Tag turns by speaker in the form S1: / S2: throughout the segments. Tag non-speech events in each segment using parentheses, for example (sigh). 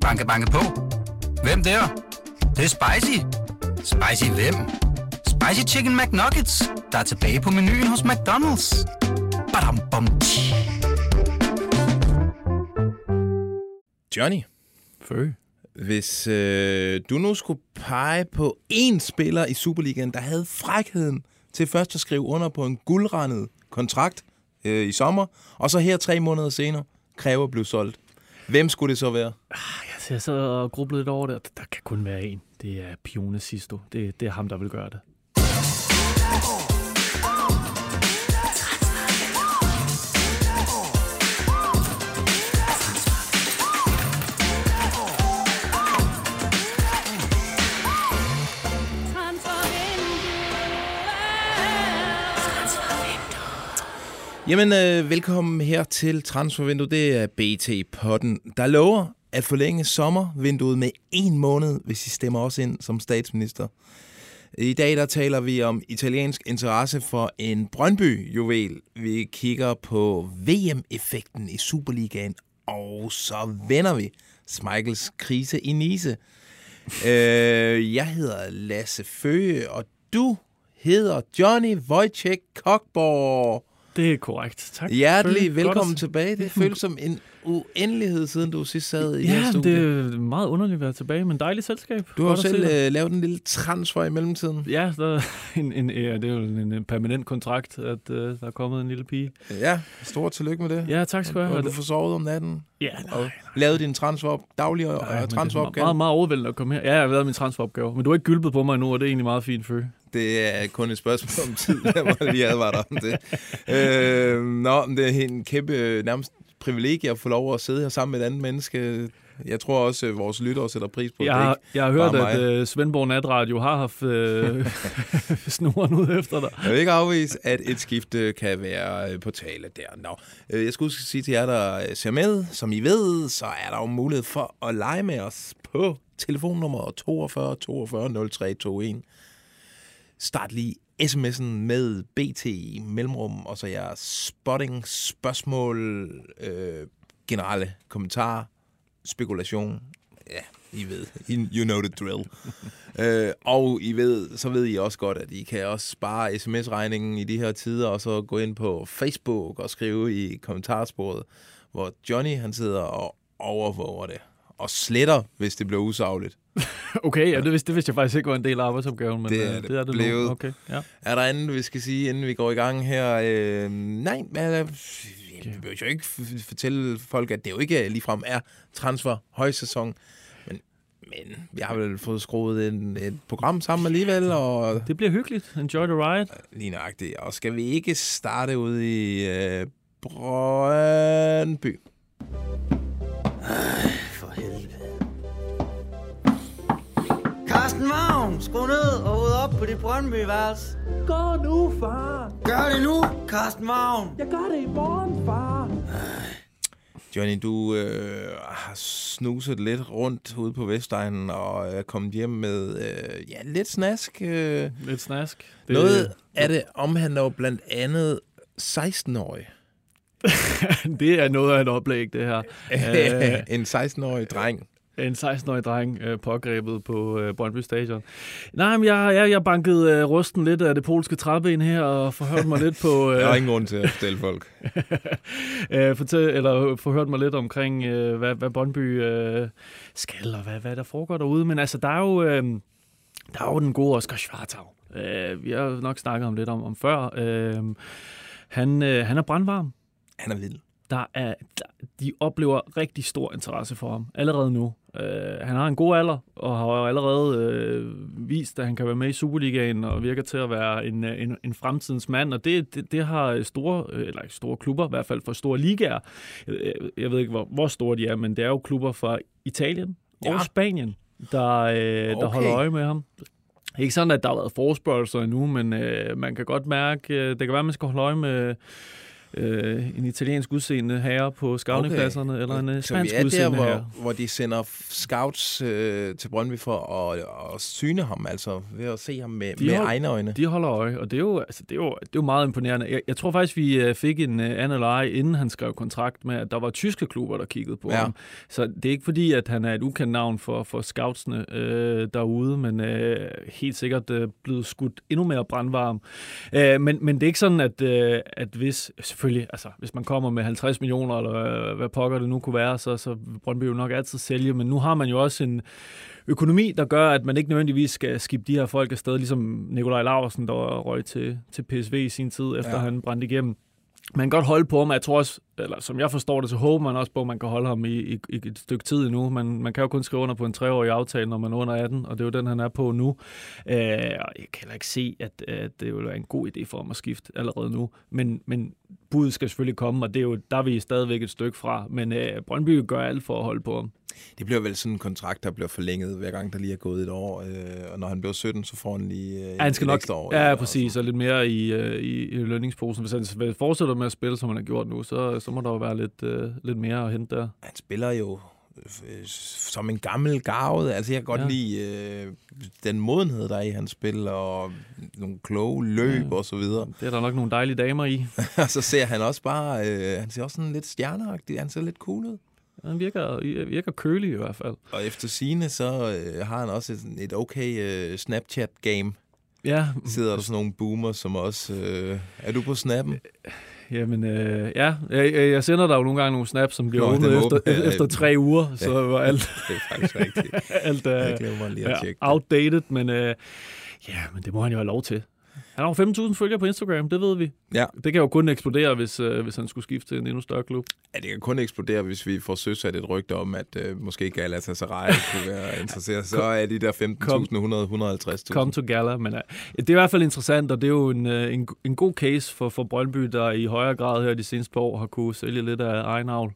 S1: Banke, banke på. Hvem der? Det, det er spicy. Spicy hvem? Spicy Chicken McNuggets, der er tilbage på menuen hos McDonald's. Badum, bom, tji.
S2: Johnny,
S3: Fø.
S2: hvis øh, du nu skulle pege på én spiller i Superligaen, der havde frækheden til først at skrive under på en guldrendet kontrakt øh, i sommer, og så her tre måneder senere kræver at blive solgt. Hvem skulle det så være?
S3: Altså, jeg sad og grublede lidt over det, og der kan kun være en. Det er Pione Sisto. Det, det er ham, der vil gøre det.
S2: Jamen, øh, velkommen her til Transfervinduet. Det er BT-potten, der lover at forlænge sommervinduet med en måned, hvis I stemmer også ind som statsminister. I dag der taler vi om italiensk interesse for en Brøndby-juvel. Vi kigger på VM-effekten i Superligaen, og så vender vi Smeichels krise i Nice. øh, jeg hedder Lasse Føge, og du hedder Johnny Wojciech Kokborg.
S3: Det er korrekt. Tak.
S2: Hjertelig velkommen tilbage. Det (laughs) føles som en uendelighed, siden du sidst sad i det her
S3: Ja,
S2: studie.
S3: det er meget underligt at være tilbage, men dejligt selskab.
S2: Du har jo selv øh, lavet en lille transfer i mellemtiden.
S3: Ja, der er (laughs) en, en, ja, det er jo en, en permanent kontrakt, at uh, der er kommet en lille pige.
S2: Ja, stort tillykke med det.
S3: Ja, tak skal du have.
S2: Og du får sovet om natten
S3: Ja,
S2: og lavet din transfer daglige
S3: Nej, er
S2: transferopgave.
S3: meget, meget overvældende at komme her. Ja, jeg har lavet min transferopgave, men du har ikke gylpet på mig endnu, og det er egentlig meget fint, Fø.
S2: Det er kun et spørgsmål om tid, (laughs) jeg må lige advare dig om det. Øh, nå, det er en kæmpe, øh, nærmest privilegie at få lov at sidde her sammen med et andet menneske. Jeg tror også, at vores lyttere sætter pris på
S3: Jeg
S2: det.
S3: har, jeg har hørt, at uh, Svendborg Natradio har haft uh, (laughs) snoren ud efter dig.
S2: Jeg vil ikke afvise, at et skifte kan være øh, på tale der. Nå. Øh, Jeg skulle sige til jer, der øh, ser med, som I ved, så er der jo mulighed for at lege med os på telefonnummer 42 42 0321. Start lige sms'en med BT i mellemrum, og så jeres spotting, spørgsmål, øh, generelle kommentarer, spekulation. Ja, I ved. You know the drill. (laughs) øh, og I ved, så ved I også godt, at I kan også spare sms-regningen i de her tider, og så gå ind på Facebook og skrive i kommentarsporet, hvor Johnny han sidder og overvåger det. Og sletter, hvis det bliver usagligt. (laughs)
S3: Okay, ja, det, vidste, det vidste jeg faktisk ikke var en del af arbejdsopgaven, men
S2: Det er
S3: øh,
S2: det
S3: det er det
S2: blevet.
S3: nu. Okay, ja.
S2: Er der andet, vi skal sige, inden vi går i gang her? Øh, nej, men øh, vi behøver jo ikke fortælle folk, at det jo ikke ligefrem er transfer højsæson. Men, men vi har vel fået skruet en, et program sammen alligevel, og
S3: Det bliver hyggeligt. Enjoy the ride.
S2: lige nøjagtigt. Og skal vi ikke starte ud i øh, Brøndby?
S4: Vagn, skru ned og ud op på dit Brøndby-værelse.
S5: Gå nu, far.
S4: Gør det nu, Carsten Vagn.
S5: Jeg gør det i morgen, far.
S2: Johnny, du øh, har snuset lidt rundt ude på Vestegnen og er kommet hjem med øh, ja, lidt snask. Øh,
S3: Lidt snask.
S2: Det... Noget af det omhandler jo blandt andet 16-årige. (laughs)
S3: det er noget af et oplæg, det her. (laughs) Øh,
S2: en 16-årig dreng.
S3: En 16-årig dreng øh, pågrebet på øh, Brøndby Stadion. Nej, men jeg, jeg, jeg bankede øh, rusten lidt af det polske træben her og forhørte mig lidt på... (laughs)
S2: Der er
S3: Øh,
S2: ingen grund til at fortælle folk. (laughs)
S3: øh, fortæl, eller forhørt mig lidt omkring, øh, hvad, hvad Brøndby øh, skal, og hvad, hvad der foregår derude. Men altså, der er jo, øh, der er jo den gode Oscar Schwartau. Øh, vi har nok snakket om lidt om, om før. Øh, han, øh, han er brandvarm.
S2: Han er vild.
S3: Der er, der, de oplever rigtig stor interesse for ham allerede nu. Øh, han har en god alder, og har allerede øh, vist, at han kan være med i Superligaen, og virker til at være en, øh, en, en fremtidens mand, og det, det, det har store, øh, eller store klubber, i hvert fald for store ligaer. Jeg, jeg ved ikke, hvor, hvor store de er, men det er jo klubber fra Italien ja. Og Spanien, der, øh, der
S2: Okay.
S3: holder øje med ham. Ikke sådan, at der har været forspørgelser endnu, men øh, man kan godt mærke, øh, det kan være, at man skal holde øje med øh, en italiensk udseende herre på scoutingpladserne, okay. eller en øh,
S2: Så vi
S3: spansk
S2: er der,
S3: udseende herre.
S2: hvor, hvor de sender scouts øh, til Brøndby for at, at syne ham, altså ved at se ham med,
S3: De
S2: med
S3: hold-
S2: egne øjne.
S3: De holder øje, og det er jo, altså, det er jo, det er jo meget imponerende. Jeg, jeg tror faktisk, vi øh, fik en uh, an eye, inden han skrev kontrakt med, at der var tyske klubber, der kiggede på
S2: Ja.
S3: ham. Så det er ikke fordi, at han er et ukendt navn for, for scoutsene øh, derude, men øh, helt sikkert øh, blevet skudt endnu mere brandvarm. Øh, men, men det er ikke sådan, at, øh, at hvis, selvfølgelig, altså, hvis man kommer med 50 millioner, eller hvad, pokker det nu kunne være, så, så Brøndby jo nok altid sælge, men nu har man jo også en økonomi, der gør, at man ikke nødvendigvis skal skifte de her folk afsted, ligesom Nikolaj Laversen, der røg til, til PSV i sin tid, efter
S2: ja.
S3: han brændte igennem. Man kan godt holde på ham, jeg tror også, eller som jeg forstår det, så håber man også på, at man kan holde ham i, i, i et stykke tid endnu. Man, man kan jo kun skrive under på en treårig aftale, når man er under 18, og det er jo den, han er på nu. Øh, og jeg kan heller ikke se, at, at det vil være en god idé for ham at skifte allerede nu. Men, men budet skal selvfølgelig komme, og det er jo, der er vi stadigvæk et stykke fra. Men øh, Brøndby gør alt for at holde på ham.
S2: Det bliver vel sådan en kontrakt, der bliver forlænget hver gang, der lige er gået et år. Øh, og når han bliver 17, så får han lige øh,
S3: Ja, han skal
S2: et
S3: nok,
S2: ekstra år.
S3: ja,
S2: eller
S3: præcis, og lidt mere i, øh, i, i lønningsposen. Hvis han fortsætter med at spille, som han har gjort nu, så, så må der jo være lidt, øh, lidt mere at hente der.
S2: Han spiller jo øh, som en gammel garvet. Altså, jeg kan godt ja. Lide øh, den modenhed, der er i hans spil, og nogle kloge løb
S3: Ja.
S2: og så videre.
S3: Det er der nok nogle dejlige damer i. (laughs)
S2: Og så ser han også bare, øh, han ser også sådan lidt stjerneagtig, han ser lidt cool ud.
S3: Han virker, virker kølig i hvert fald.
S2: Og efter sine så øh, har han også et, et okay øh, Snapchat-game.
S3: Ja,
S2: Sidder der sådan nogle boomer, som også... Øh, er du på snappen?
S3: Jamen, øh, ja. Jeg, jeg jeg sender dig jo nogle gange nogle snaps, som bliver
S2: Nå,
S3: åbnet efter,
S2: jeg.
S3: efter tre uger, så var alt,
S2: Det er faktisk rigtigt. (laughs)
S3: alt
S2: Jeg glemmer mig lige at
S3: ja,
S2: tjekke
S3: outdated, men øh, ja, men det må han jo have lov til. Han har jo 5.000 følgere på Instagram, det ved vi.
S2: Ja.
S3: Det kan jo kun eksplodere, hvis, øh, hvis han skulle skifte til en endnu større klub.
S2: Ja, det kan kun eksplodere, hvis vi får søsat et rygte om, at øh, måske Galatasaray kunne være (laughs) interesseret. Så er de der 15.000, 100, 150.000.
S3: Come to Gala, men uh, det er i hvert fald interessant, og det er jo en, uh, en, en god case for, for Brøndby, der i højere grad her de seneste par år har kunne sælge lidt af egen avl.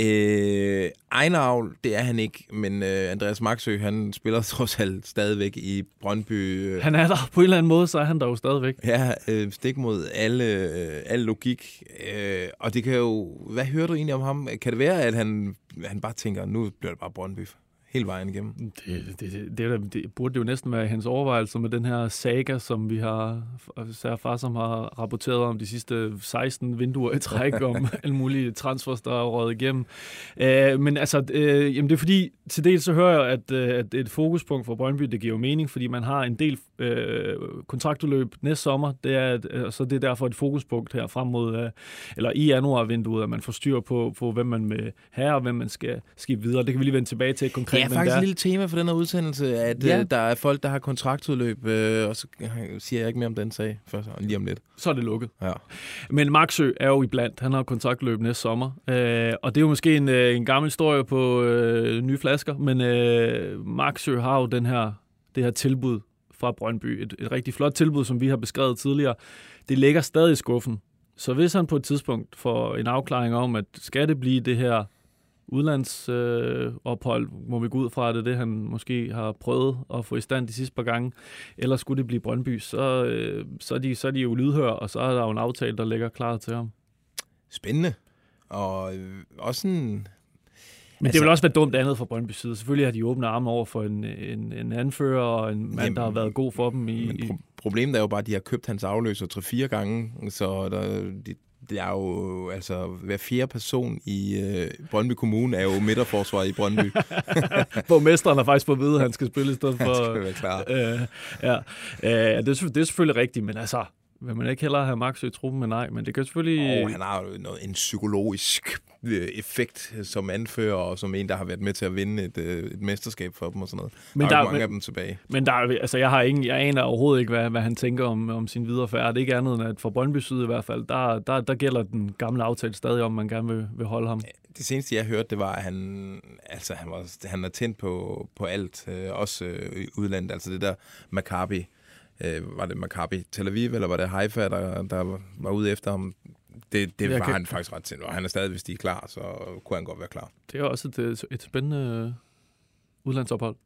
S2: Øh, Ejnavl, det er han ikke, men øh, Andreas Maxø, han spiller (laughs) trods alt stadigvæk i Brøndby. Øh,
S3: Han er der på en eller anden måde, så er han der jo stadigvæk.
S2: Ja, øh, stik mod alle, øh, al logik. Øh, og det kan jo... Hvad hører du egentlig om ham? Kan det være, at han, han bare tænker, nu bliver det bare Brøndby hele vejen igennem?
S3: Det, det, det, det, det burde jo næsten være hans overvejelser med den her saga, som vi har, især far, som har rapporteret om de sidste 16 vinduer i træk, om (laughs) alle mulige transfers, der er røget igennem. Øh, men altså, øh, jamen det er fordi, til dels så hører jeg, at, øh, at et fokuspunkt for Brøndby, det giver jo mening, fordi man har en del øh, kontraktudløb næste sommer, det er, et, øh, så det er derfor et fokuspunkt her frem mod, øh, eller i januarvinduet, at man får styr på, på hvem man vil have, og hvem man skal skifte videre. Det kan vi lige vende tilbage til konkret.
S2: Det er faktisk
S3: der-
S2: et lille tema for den her udsendelse, at
S3: Ja.
S2: øh, der er folk, der har kontraktudløb, øh, og så siger jeg ikke mere om den sag først, lige om lidt.
S3: så er det lukket.
S2: Ja.
S3: Men Maxø er jo iblandt. Han har kontaktløb næste sommer. Øh, og det er jo måske en, øh, en gammel historie på øh, nye flasker, men øh, Maxø har jo den her, det her tilbud fra Brøndby. Et, et rigtig flot tilbud, som vi har beskrevet tidligere. Det ligger stadig i skuffen. Så hvis han på et tidspunkt får en afklaring om, at skal det blive det her udlandsophold, øh, ophold, må vi gå ud fra, at det er det, han måske har prøvet at få i stand de sidste par gange, eller skulle det blive Brøndby, så, øh, så, er de, så er de jo lydhør, og så er der jo en aftale, der ligger klar til ham.
S2: Spændende. Og øh, også sådan...
S3: Men altså, det vil også være dumt andet fra Brøndby side. Selvfølgelig har de åbne arme over for en, en, en anfører og en mand,
S2: Jamen,
S3: der har været god for dem. I,
S2: Men pro- problemet er jo bare, at de har købt hans afløser 3-4 gange, så der, de, det er jo, altså, hver fjerde person i øh, Brøndby Kommune er jo midterforsvar i Brøndby. (laughs)
S3: borgmesteren har faktisk fået at vide, at han skal spille i stedet
S2: Han
S3: for...
S2: skal være klar.
S3: Øh, ja, øh, det, er, det er selvfølgelig rigtigt, men altså, vil man ikke hellere have Max i truppen, men nej, men det kan selvfølgelig...
S2: Og han har jo noget, en psykologisk øh, effekt som anfører, og som en, der har været med til at vinde et, øh, et mesterskab for dem og sådan noget.
S3: Men
S2: der er
S3: der-
S2: mange
S3: men-
S2: af dem tilbage.
S3: Men der, er- altså, jeg, har ingen, jeg aner overhovedet ikke, hvad, hvad han tænker om, om sin videre færd. Det er ikke andet end, at for Brøndby Syd i hvert fald, der, der, der gælder den gamle aftale stadig om, man gerne vil, vil holde ham.
S2: Det seneste, jeg hørte, det var, at han, altså, han, var, han er tændt på, på alt, øh, også øh, udlandet. Altså det der Maccabi, øh, var det Maccabi Tel Aviv, eller var det Haifa, der, der var, ude efter ham? Det, det
S3: Jeg
S2: var
S3: kan-
S2: han faktisk ret tændt, og han er stadig, hvis de er klar, så kunne han godt være klar.
S3: Det er også et, et spændende øh, udlandsophold.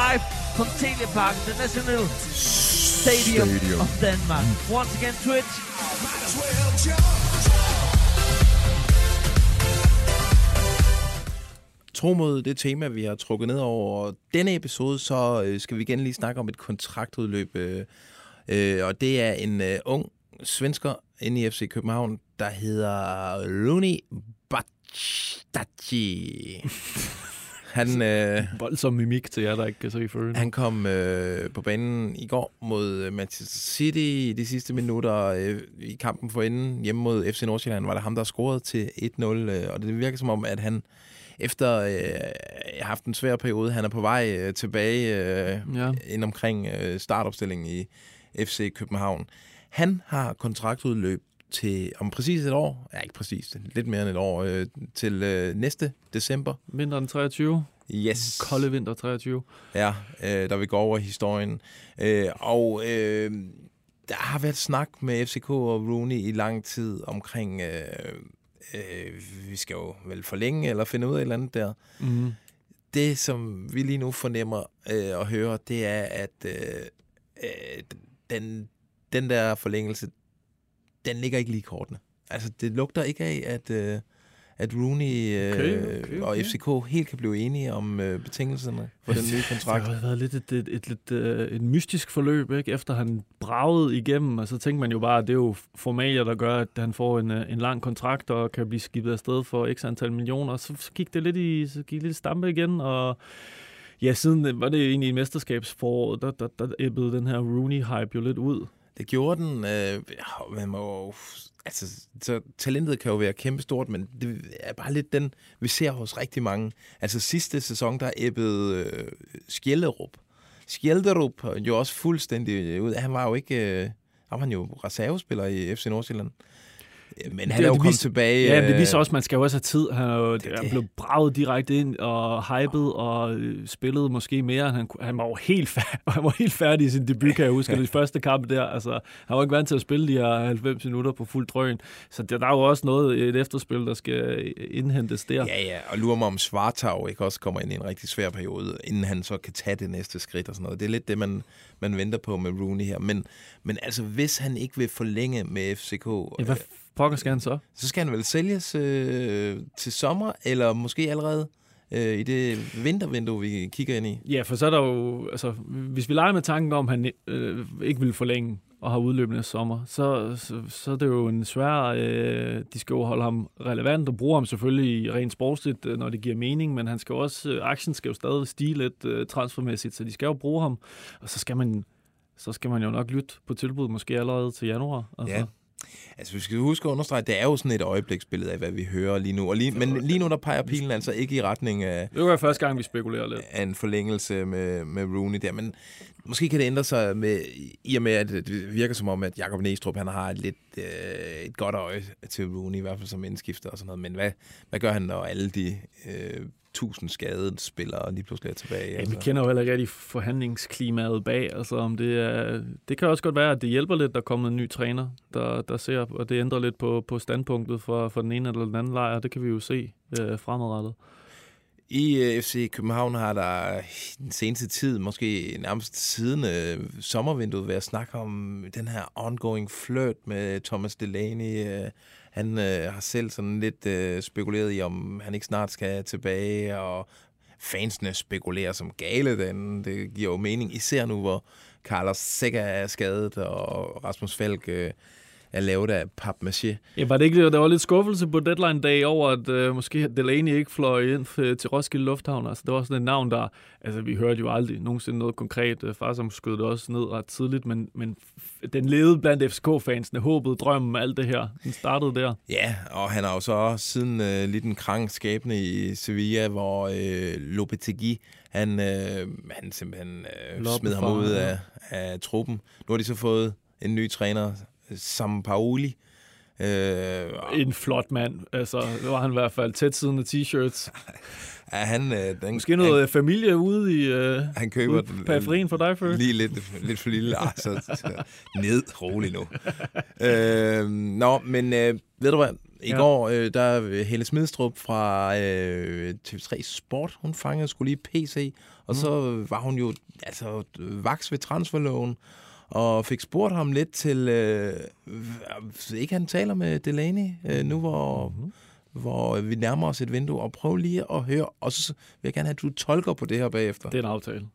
S5: Live
S6: from Teleparken, the National Stadium,
S2: Stadium.
S6: of Denmark. Once again, Twitch.
S2: Tro mod det tema, vi har trukket ned over denne episode, så øh, skal vi igen lige snakke om et kontraktudløb. Øh, øh, og det er en øh, ung svensker inde i FC København, der hedder Rooney Bachdacci. (laughs) Han, øh,
S3: Voldsom mimik til jer, der ikke kan se følgen.
S2: han kom øh, på banen i går mod Manchester City i de sidste minutter øh, i kampen for enden hjemme mod FC Nordsjælland. Var det ham, der scorede til 1-0, øh, og det virker som om, at han efter øh, haft en svær periode, han er på vej øh, tilbage øh,
S3: Ja.
S2: ind omkring øh, startopstillingen i FC København. Han har kontraktudløb til om præcis et år, ja ikke præcis, lidt mere end et år, øh, til øh, næste december.
S3: Vinteren 23.
S2: Yes.
S3: Kolde vinter 23.
S2: Ja, øh, der vi går over historien. Øh, og øh, der har været snak med FCK og Rooney i lang tid omkring, øh, øh, vi skal jo vel forlænge eller finde ud af et eller andet der.
S3: Mm.
S2: Det, som vi lige nu fornemmer øh, og hører, det er, at øh, øh, den, den der forlængelse, den ligger ikke lige i kortene. Altså, det lugter ikke af, at, øh, at Rooney øh,
S3: Okay, okay,
S2: og
S3: okay.
S2: FCK helt kan blive enige om øh, betingelserne for den nye
S3: Det
S2: kontrakt.
S3: har været lidt et, et, et, et, øh, et mystisk forløb, ikke? efter han bragede igennem. Og så tænker man jo bare, at det er jo formalier, der gør, at han får en, øh, en lang kontrakt og kan blive skibet afsted for x antal millioner. Så, så gik det lidt i, så gik det lidt stampe igen, og ja, siden øh, var det egentlig i mesterskabsforåret, der, der, der æbbede den her Rooney-hype jo lidt ud.
S2: Det gjorde den. Øh, man må jo, altså, så talentet kan jo være kæmpestort, men det er bare lidt den, vi ser hos rigtig mange. Altså sidste sæson, der æbbede øh, Skjælderup. Skjelderup jo også fuldstændig ud. Han var jo ikke... Øh, han var jo reservespiller i FC Nordsjælland. Men han
S3: Det-
S2: er jo
S3: det
S2: kommet tilbage...
S3: Ja, men det
S2: øh,
S3: viser også, at man skal jo også have tid. Han er jo
S2: det.
S3: han blev braget direkte ind og hypet og øh, spillede måske mere. Han, han var jo helt, færdig, (laughs) han var helt færdig i sin debut, kan jeg huske, de første kampe der. Altså, han var ikke vant til at spille de her 90 minutter på fuld drøn. Så der, der er jo også noget et efterspil, der skal indhentes der.
S2: Ja, ja, og lurer mig om Svartau ikke også kommer ind i en rigtig svær periode, inden han så kan tage det næste skridt og sådan noget. Det er lidt det, man, man venter på med Rooney her. Men, men altså, hvis han ikke vil forlænge med FCK,
S3: Ja, hvad pokker skal han så?
S2: så skal han vel sælges øh, til sommer, eller måske allerede øh, i det vintervindue, vi kigger ind i.
S3: Ja, for så er der jo, altså, hvis vi leger med tanken om, at han øh, ikke vil forlænge og har udløbende sommer, så, så, så er det jo en svær, øh, de skal jo holde ham relevant og bruge ham selvfølgelig rent sportsligt, øh, når det giver mening, men han skal også, øh, aktien skal jo stadig stige lidt øh, transfermæssigt, så de skal jo bruge ham, og så skal man, så skal man jo nok lytte på tilbud måske allerede til januar. Altså.
S2: Ja. Altså, vi skal huske at understrege, at det er jo sådan et øjebliksbillede af, hvad vi hører lige nu. Og lige, men lige nu, der peger pilen altså ikke i retning af,
S3: Det var første gang, vi spekulerer lidt.
S2: af en forlængelse med, med Rooney der, men måske kan det ændre sig med, i og med, at det virker som om, at Jakob Næstrup, han har et lidt øh, et godt øje til Rooney, i hvert fald som indskifter og sådan noget, men hvad, hvad gør han, når alle de øh, tusind skadede spillere lige pludselig er tilbage?
S3: Ja,
S2: altså?
S3: vi kender jo heller ikke rigtig forhandlingsklimaet bag. Altså, om det, er, det kan også godt være, at det hjælper lidt, der er kommet en ny træner, der, der ser, og det ændrer lidt på, på standpunktet for, for den ene eller den anden lejr. Det kan vi jo se øh, fremadrettet.
S2: I øh, FC København har der i den seneste tid, måske nærmest siden øh, sommervinduet, været snakke om den her ongoing flirt med Thomas Delaney. Øh, han øh, har selv sådan lidt øh, spekuleret i, om han ikke snart skal tilbage, og fansene spekulerer som gale den. Det giver jo mening, især nu, hvor Carlos Sega er skadet, og Rasmus Falk øh, er lavet af papmaché.
S3: Ja, var det ikke, der var lidt skuffelse på deadline dag over, at øh, måske Delaney ikke fløj ind til Roskilde Lufthavn. Altså, det var sådan et navn, der... Altså, vi hørte jo aldrig nogensinde noget konkret. Øh, Far som skød det også ned ret tidligt, men, men den levede blandt FCK-fansene. Håbet, drømmen, alt det her. Den startede der.
S2: Ja, og han har jo så også siden øh, lidt en krank skæbne i Sevilla, hvor øh, Lopetegui, han, øh, han simpelthen øh, smed ham ud af, af truppen. Nu har de så fået en ny træner, Sam Paoli. Øh,
S3: En flot mand. Altså, det var han i hvert fald tæt siden af t-shirts.
S2: er han, øh, den,
S3: Måske noget han, familie ude i øh,
S2: han, køber
S3: ude periferien for dig, Før.
S2: Lige lidt, lidt for lille. Ah, så, så ned, rolig nu. (laughs) øh, nå, men øh, ved du hvad? I
S3: Ja.
S2: ja. går, øh, der er Helle Smidstrup fra øh, TV3 Sport, hun fangede skulle lige PC, og mm. så var hun jo altså vaks ved transferloven, og fik spurgt ham lidt til, øh, ikke han taler med Delaney, øh, nu hvor, mm. hvor vi nærmer os et vindue, og prøv lige at høre, og så vil jeg gerne have, at du tolker på det her bagefter.
S3: Det er en aftale.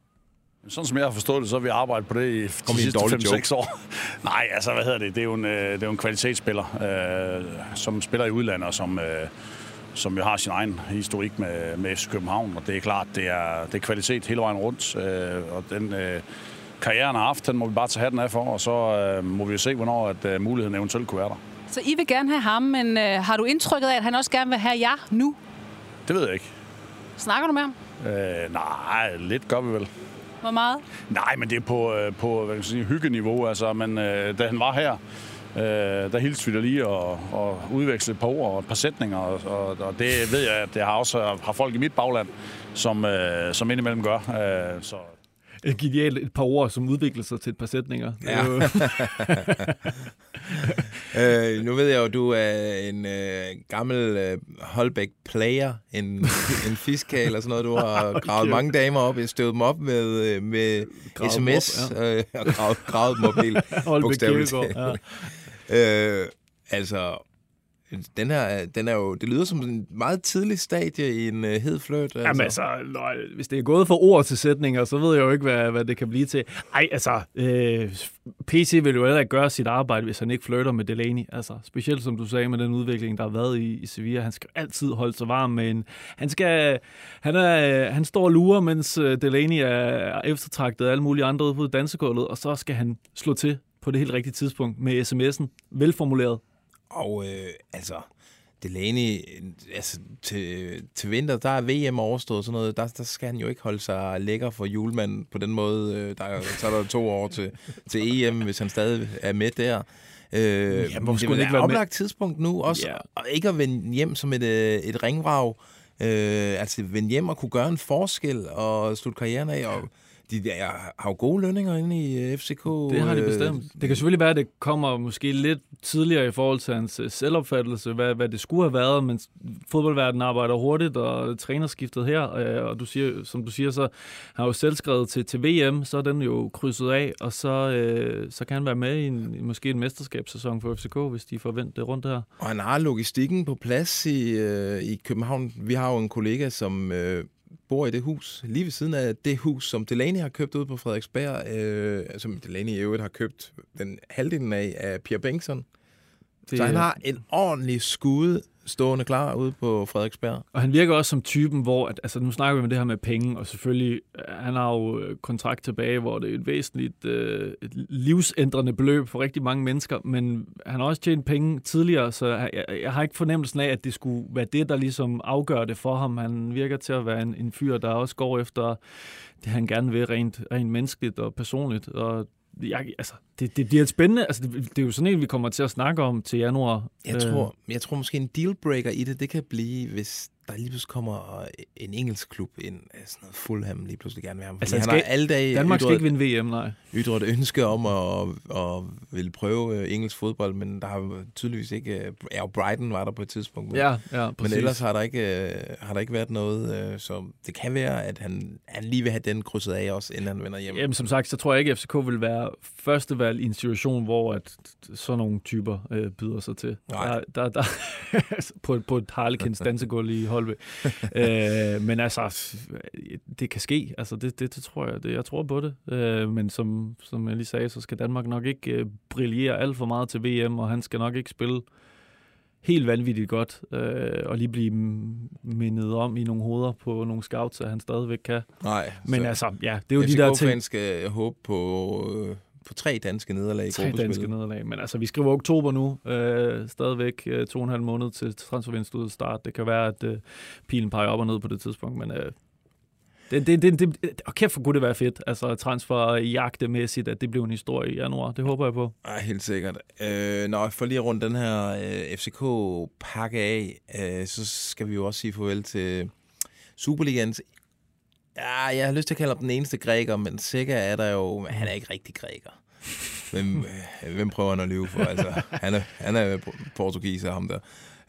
S7: Sådan som jeg har forstået det, så har vi arbejdet på det i de
S2: Kom en
S7: sidste
S2: dårlig
S7: 5-6 år. (laughs) Nej, altså hvad hedder det? Det er jo en, øh, det er jo en kvalitetsspiller, øh, som spiller i udlandet, og som, øh, som jo har sin egen historik med, med FC København. Og det er klart, det er, det er kvalitet hele vejen rundt. Øh, og den øh, karriere, han har haft, den må vi bare tage hatten af for, og så øh, må vi jo se, hvornår at, øh, muligheden eventuelt kunne være der.
S8: Så I vil gerne have ham, men øh, har du indtrykket af, at han også gerne vil have jer nu?
S7: Det ved jeg ikke.
S8: Snakker du med ham?
S7: Øh, nej, lidt gør vi vel.
S8: Hvor meget?
S7: Nej, men det er på, øh, på hvad kan sige, hyggeniveau. Altså, men øh, da han var her, øh, der hilste vi da lige og, og udvekslede et par ord og et par sætninger. Og, og, og det ved jeg, at det har også har folk i mit bagland, som, øh, som indimellem gør. Øh, så
S3: Et genialt et par ord, som udvikler sig til et par sætninger.
S2: Ja. (laughs) øh, nu ved jeg jo, du er en øh, gammel øh, Holbæk-player, en, (laughs) en fiskal og sådan noget. Du har (laughs) gravet mange damer op, støvet dem op med, øh, med
S3: Gravet
S2: sms,
S3: op,
S2: øh, og gravet, gravet dem op helt bogstaveligt talt. øh, altså, den her, den er jo, det lyder som en meget tidlig stadie i en øh, hed fløjt. Altså.
S3: Jamen altså, nøj, hvis det er gået fra ord til sætninger, så ved jeg jo ikke, hvad, hvad det kan blive til. Ej, altså, øh, PC vil jo heller ikke gøre sit arbejde, hvis han ikke flytter med Delaney. Altså, specielt som du sagde med den udvikling, der har været i, i Sevilla. Han skal altid holde sig varm med en... Han, skal, han, er, han står og lurer, mens øh, Delaney er eftertragtet af alle mulige andre ude på dansegulvet, og så skal han slå til på det helt rigtige tidspunkt med sms'en. Velformuleret.
S2: Og øh, altså, Delaney, altså, til, til vinter, der er VM overstået sådan noget, der, der skal han jo ikke holde sig lækker for julemanden på den måde. Øh, der, er- så er der to år til, til EM, hvis han stadig er med der. Øh,
S3: Jamen,
S2: det
S3: ikke
S2: være oplagt tidspunkt nu, også
S3: Ja.
S2: og ikke at vende hjem som et, øh, et ringvrag. Øh, altså vende hjem og kunne gøre en forskel og slutte karrieren af. Og de der har jo gode lønninger inde i øh, FCK.
S3: Det har de
S2: øh,
S3: bestemt. Det kan selvfølgelig være, at det kommer måske lidt tidligere i forhold til hans øh, selvopfattelse, hvad, hvad det skulle have været, men fodboldverdenen arbejder hurtigt, og trænerskiftet her, øh, og du siger, som du siger, så har jo selv skrevet til, til VM, så er den jo krydset af, og så, øh, så kan han være med i en, måske en mesterskabssæson for FCK, hvis de det rundt her.
S2: Og han har logistikken på plads i, øh, i København. Vi har jo en kollega, som øh, bor i det hus, lige ved siden af det hus, som Delaney har købt ud på Frederiksberg, øh, som Delaney i øvrigt har købt den halvdelen af, af Pierre Bengtsson.
S3: Det,
S2: Så han har en ordentlig skud stående klar ude på Frederiksberg.
S3: Og han virker også som typen, hvor, at, altså nu snakker vi om det her med penge, og selvfølgelig, øh, han har jo øh, kontrakt tilbage, hvor det er et væsentligt øh, et livsændrende beløb for rigtig mange mennesker, men han har også tjent penge tidligere, så jeg, jeg, jeg har ikke fornemmelsen af, at det skulle være det, der ligesom afgør det for ham. Han virker til at være en, en fyr, der også går efter det, han gerne vil, rent, rent menneskeligt og personligt, og jeg, altså, det, det bliver spændende. Altså, det, det er jo sådan en, vi kommer til at snakke om til januar.
S2: Jeg,
S3: Øh,
S2: tror, jeg tror måske en dealbreaker i det, det kan blive, hvis der lige pludselig kommer en engelsk klub ind, øh, sådan noget Fulham lige pludselig gerne vil ham.
S3: Altså, han
S2: han
S3: skal-
S2: har alle dage
S3: Danmark skal
S2: ytret-
S3: ikke vinde VM, nej.
S2: ytret et ønske om at, at ville prøve øh, engelsk fodbold, men der har tydeligvis ikke... øh, Ja, Brighton var der på et tidspunkt. men-
S3: Ja, ja,
S2: Men
S3: præcis.
S2: ellers har der ikke, øh, har der ikke været noget, øh, så det kan være, at han, han lige vil have den krydset af også, inden han vender hjem.
S3: Jamen, som sagt, så tror jeg ikke, at FCK vil være førstevalg i en situation, hvor at sådan nogle typer øh, byder sig til.
S2: Nej.
S3: Der, der, der, (laughs) på, på et Harlequins dansegulv i Holbe. (laughs) øh, men altså, det kan ske. Altså, det, det, det tror jeg. Det, jeg tror på det. Øh, men som, som jeg lige sagde, så skal Danmark nok ikke øh, brillere alt for meget til VM, og han skal nok ikke spille helt vanvittigt godt, øh, og lige blive mindet om i nogle hoveder på nogle scouts, at han stadigvæk kan.
S2: Nej,
S3: Men
S2: så
S3: altså, ja, det er jo de der ting.
S2: Skal håbe på, øh, på tre danske nederlag i
S3: Tre danske nederlag. Men altså, vi skriver oktober nu. Øh, stadigvæk øh, to og en halv måned til transfervinduet start. Det kan være, at øh, pilen peger op og ned på det tidspunkt, men øh, det, det, det, det, og kæft for kunne det være fedt. Altså transfer jagtemæssigt, at det blev en historie i januar. Det håber jeg på.
S2: Ej, helt sikkert. Øh, når for lige at runde den her øh, FCK-pakke af, øh, så skal vi jo også sige farvel til Superligans. Ja, jeg har lyst til at kalde ham den eneste græker, men sikkert er der jo... Han er ikke rigtig græker. Hvem, øh, hvem prøver han at lyve for? Altså, han er, han er portugiser, ham der.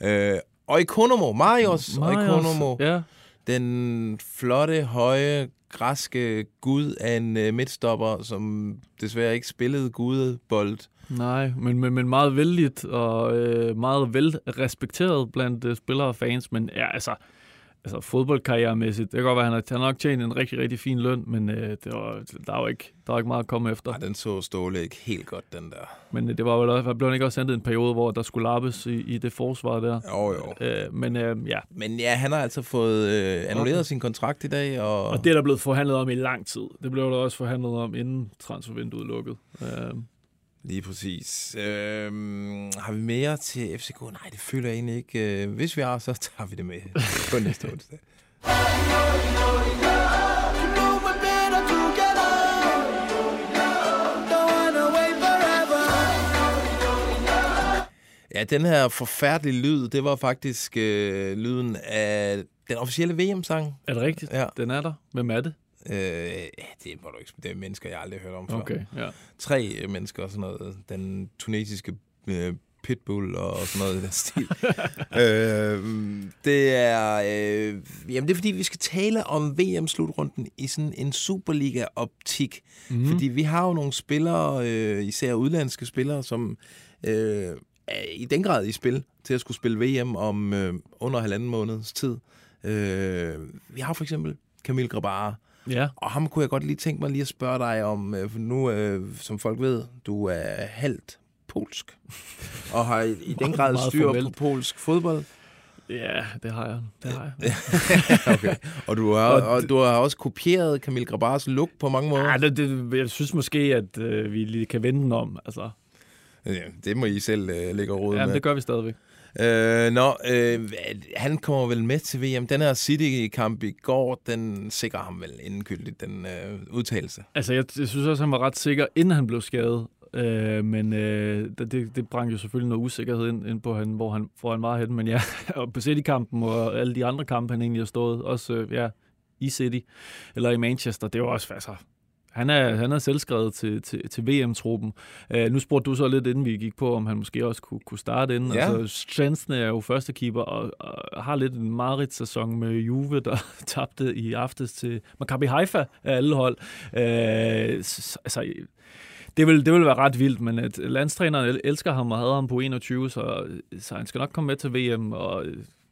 S2: Øh, Oikonomo, Marius,
S3: Marius,
S2: Oikonomo.
S3: Ja.
S2: Den flotte, høje, græske gud af en øh, midtstopper, som desværre ikke spillede gudebold.
S3: Nej, men, men, men meget vældigt og øh, meget vel respekteret blandt øh, spillere og fans. Men ja, altså, altså fodboldkarrieremæssigt, det kan godt være, at han har, han har nok tjent en rigtig, rigtig fin løn, men øh, det var, der var ikke, der var ikke meget at komme efter.
S2: Ej, den så Ståle ikke helt godt, den der.
S3: Men øh, det var vel også, blev han ikke også i en periode, hvor der skulle lappes i, i det forsvar der.
S2: Jo, jo.
S3: Øh, men øh, ja,
S2: Men ja, han har altså fået øh, annulleret okay. sin kontrakt i dag, og,
S3: og det er der blevet forhandlet om i lang tid. Det blev der også forhandlet om, inden transfervinduet lukkede. Øh,
S2: lige præcis. Øh, har vi mere til FCK? Nej, det føler jeg egentlig ikke. Øh, Hvis vi har, så tager vi det med på næste onsdag. Ja, den her forfærdelige lyd, det var faktisk øh, lyden af den officielle VM-sang.
S3: er det rigtigt?
S2: Ja.
S3: Den er der. Hvem er det?
S2: Øh, det må du ikke Det er mennesker, jeg aldrig har hørt om før.
S3: Okay, ja.
S2: Tre øh, mennesker og sådan noget. Den tunesiske øh, pitbull og sådan noget i den stil. (laughs) øh, det er... Øh, jamen, det er fordi, vi skal tale om VM-slutrunden i sådan en Superliga-optik. Mm. Fordi vi har jo nogle spillere, øh, især udlandske spillere, som øh, i den grad i spil til at skulle spille VM om øh, under halvanden måneds tid. Øh, vi har for eksempel Camille Grabara,
S3: Ja,
S2: og ham kunne jeg godt lige tænke mig lige at spørge dig om, øh, for nu, øh, som folk ved, du er halvt polsk, (laughs) og har i, i den grad styr
S3: formelt.
S2: på polsk fodbold.
S3: ja det har jeg. Det har jeg. (laughs)
S2: okay. Og du har, og du har også kopieret Camille Grabars look på mange måder.
S3: Ja, det, det, jeg synes måske, at øh, vi lige kan vende den om. Altså,
S2: Ja, det må I selv øh, lægge råd
S3: ja,
S2: med.
S3: det gør vi stadigvæk.
S2: Øh, nå, øh, han kommer vel med til VM. Den her City-kamp i går, den sikrer ham vel indkyldigt, den øh, udtalelse.
S3: Altså, jeg, jeg synes også, han var ret sikker, inden han blev skadet. Øh, men øh, det, det, brang jo selvfølgelig noget usikkerhed ind, ind på han, hvor han, hvor han var henne. Men ja, (laughs) og på City-kampen og alle de andre kampe, han egentlig har stået, også øh, ja, i City eller i Manchester, det var også, altså, han er, han er selvskrevet til, til, til VM-truppen. Uh, nu spurgte du så lidt, inden vi gik på, om han måske også kunne, kunne starte inden.
S2: Ja.
S3: Altså, Chancen er jo første keeper og, og har lidt en Marit-sæson med Juve, der (laughs) tabte i aftes til Maccabi Haifa af alle hold. Uh, s- altså, det vil, det vil være ret vildt, men at landstræneren el- elsker ham og havde ham på 21, så, så han skal nok komme med til VM, og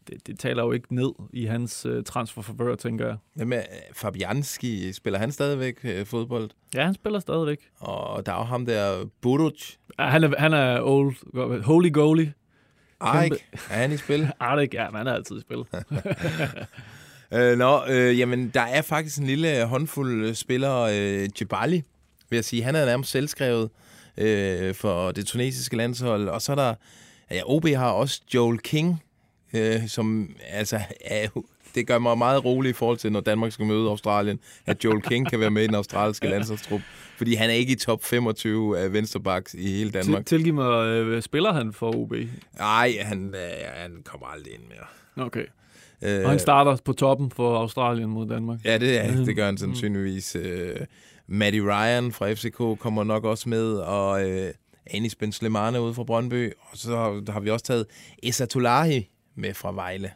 S3: det, det taler jo ikke ned i hans uh, transferforvør, tænker jeg.
S2: Med øh, Fabianski? Spiller han stadigvæk øh, fodbold?
S3: Ja, han spiller stadigvæk.
S2: Og der er jo ham der, Buruc.
S3: Ja, han er, han er old, holy goalie.
S2: Ej, er han i spil? (laughs)
S3: Ardik, ja, han er altid i spil. (laughs)
S2: Øh, nå, øh, jamen, der er faktisk en lille håndfuld øh, spillere, øh, Djibali, vil jeg sige. Han er nærmest selvskrevet øh, for det tunesiske landshold. Og så er der, ja, OB har også Joel King, øh, som altså er, det gør mig meget rolig i forhold til, når Danmark skal møde Australien, at Joel King kan være med i den australske (laughs) landsholdstrup. Fordi han er ikke i top 25 af vensterbacks i hele
S3: Til,
S2: Danmark.
S3: tilgiv mig, øh, spiller han for OB?
S2: Nej, han, øh, han kommer aldrig ind mere.
S3: Okay.
S2: Øh,
S3: Og han starter på toppen for Australien mod Danmark.
S2: Ja, det, er, det gør
S3: Mm.
S2: han sandsynligvis. Øh, Matty Ryan fra FCK kommer nok også med, og øh, Anis Ben Slimane ude fra Brøndby. Og så har, har vi også taget Esa Tolahi med fra Vejle.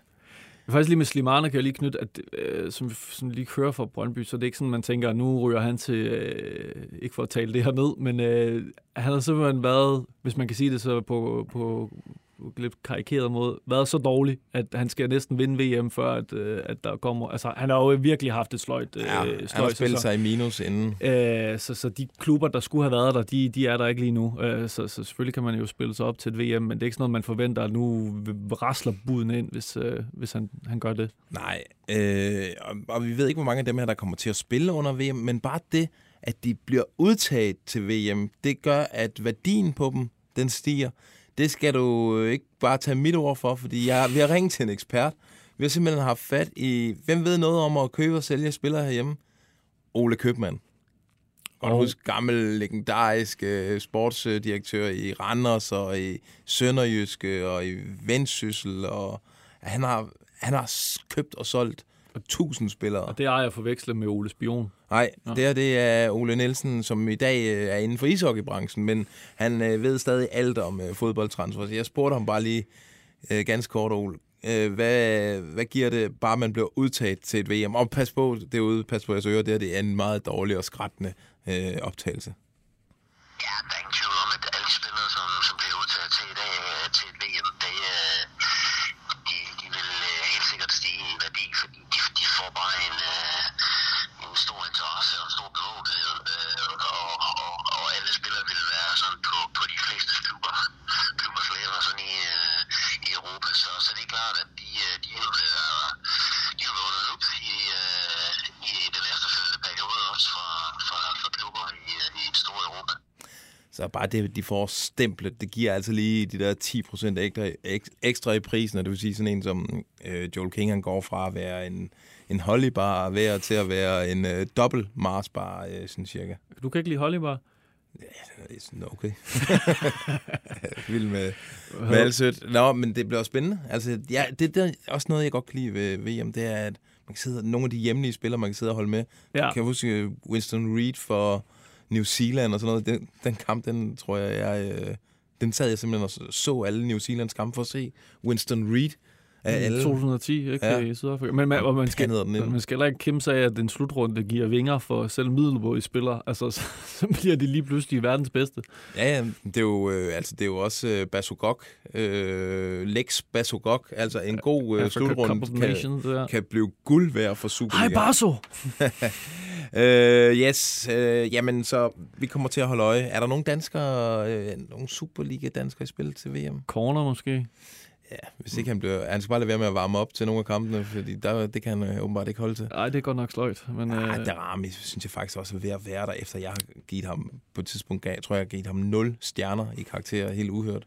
S3: Faktisk lige med Slimane kan jeg lige knytte, at øh, som, som lige kører fra Brøndby, så det er ikke sådan, man tænker, at nu ryger han til, øh, ikke for at tale det her ned, men øh, han har simpelthen været, hvis man kan sige det så på, på, på lidt karikeret måde, været så dårlig, at han skal næsten vinde VM, før at, øh, at der kommer... Altså, han har jo virkelig haft et sløjt, øh,
S2: Ja, han
S3: sløjt
S2: har spillet sig i minus inden.
S3: Øh, så, så de klubber, der skulle have været der, de, de er der ikke lige nu. Øh, så, så selvfølgelig kan man jo spille sig op til et VM, men det er ikke sådan noget, man forventer, at nu rasler buden ind, hvis, øh, hvis han, han gør det.
S2: Nej, øh, og, og vi ved ikke, hvor mange af dem her, der kommer til at spille under VM, men bare det, at de bliver udtaget til VM, det gør, at værdien på dem, den stiger. Det skal du øh, ikke bare tage mit ord for, fordi jeg, vi har ringet til en ekspert. Vi har simpelthen haft fat i, hvem ved noget om at købe og sælge spillere herhjemme? Ole Købmann. Godt
S3: Og-
S2: huske gammel, legendarisk øh, sportsdirektør i Randers og i Sønderjyske og i Vendsyssel. Og han har, han har købt og solgt og tusind spillere.
S3: Og det er jeg forvekslet med Ole Spion.
S2: Nej,
S3: Nå.
S2: det her det er Ole Nielsen, som i dag øh, er inden for ishockeybranchen, men han øh, ved stadig alt om øh, fodboldtransfer. Så jeg spurgte ham bare lige øh, ganske kort, Ole. Øh, hvad, hvad giver det, bare man bliver udtaget til et VM? Og pas på derude, pas på jeres ører, det, her, det er en meget dårlig og skrættende øh, optagelse.
S9: Ja, der er ingen tvivl om, at alle de spillere, som, som bliver udtaget til i dag øh, til et VM, det, øh, de, de vil øh, helt sikkert stige i værdi, fordi de, de får bare en, øh, en stor interesse og en stor bevågenhed, øh, og, og, og alle spillere vil være sådan på, på de fleste klubber, klubbers lærer sådan i, øh, i Europa, så, så det er klart, at de, øh, de vil være, de vil være under lup i, øh, i den efterfølgende periode også fra, fra, fra klubber i, øh, i det store Europa.
S2: Så bare det, de får stemplet, det giver altså lige de der 10% ekstra, ek- ekstra i prisen, og det vil sige sådan en som øh, Joel King, han går fra at være en, en Hollybar vær til at være en øh, dobbelt Marsbar, øh, sådan cirka.
S3: Du kan ikke lide Hollybar?
S2: Det er sådan, okay. (laughs) (laughs) Vild med, med alt sødt. Nå, men det bliver spændende. Altså, ja, det der er også noget, jeg godt kan lide ved VM, det er, at man kan sidde, nogle af de hjemlige spillere, man kan sidde og holde med.
S3: Ja.
S2: Jeg kan huske øh, Winston Reed for New Zealand og sådan noget. Den, den kamp, den tror jeg, jeg øh, den sad jeg simpelthen og så- så alle New Zealands kampe for at se Winston Reed af alle.
S3: 2010, ikke?
S2: Ja.
S3: Ja. I Sydafrika. Men man, og man, skal, man skal heller ikke kæmpe sig af, at den slutrunde giver vinger for selv middelmåde spillere. Altså, så, (laughs) så bliver de lige pludselig verdens bedste.
S2: Ja, ja, det er jo, øh, altså, det er jo også øh, Basogok, øh, Lex Basogok, altså en god øh,
S3: Cup
S2: slutrunde kan, kan blive guld værd for
S3: Hej,
S2: Superliga.
S3: Barso! (laughs)
S2: Øh, yes, øh, jamen så vi kommer til at holde øje. Er der nogle danskere, øh, nogle Superliga-danskere i spil til VM?
S3: Corner måske.
S2: Ja, hvis ikke han bliver... Han skal bare lade være med at varme op til nogle af kampene, fordi der, det kan han øh, åbenbart ikke holde til.
S3: Nej, det er godt nok sløjt. Men,
S2: Ah,
S3: øh,
S2: Darami synes jeg faktisk også er ved at være der, efter jeg har givet ham, på et tidspunkt, gav, jeg tror jeg, har givet ham 0 stjerner i karakter, helt uhørt.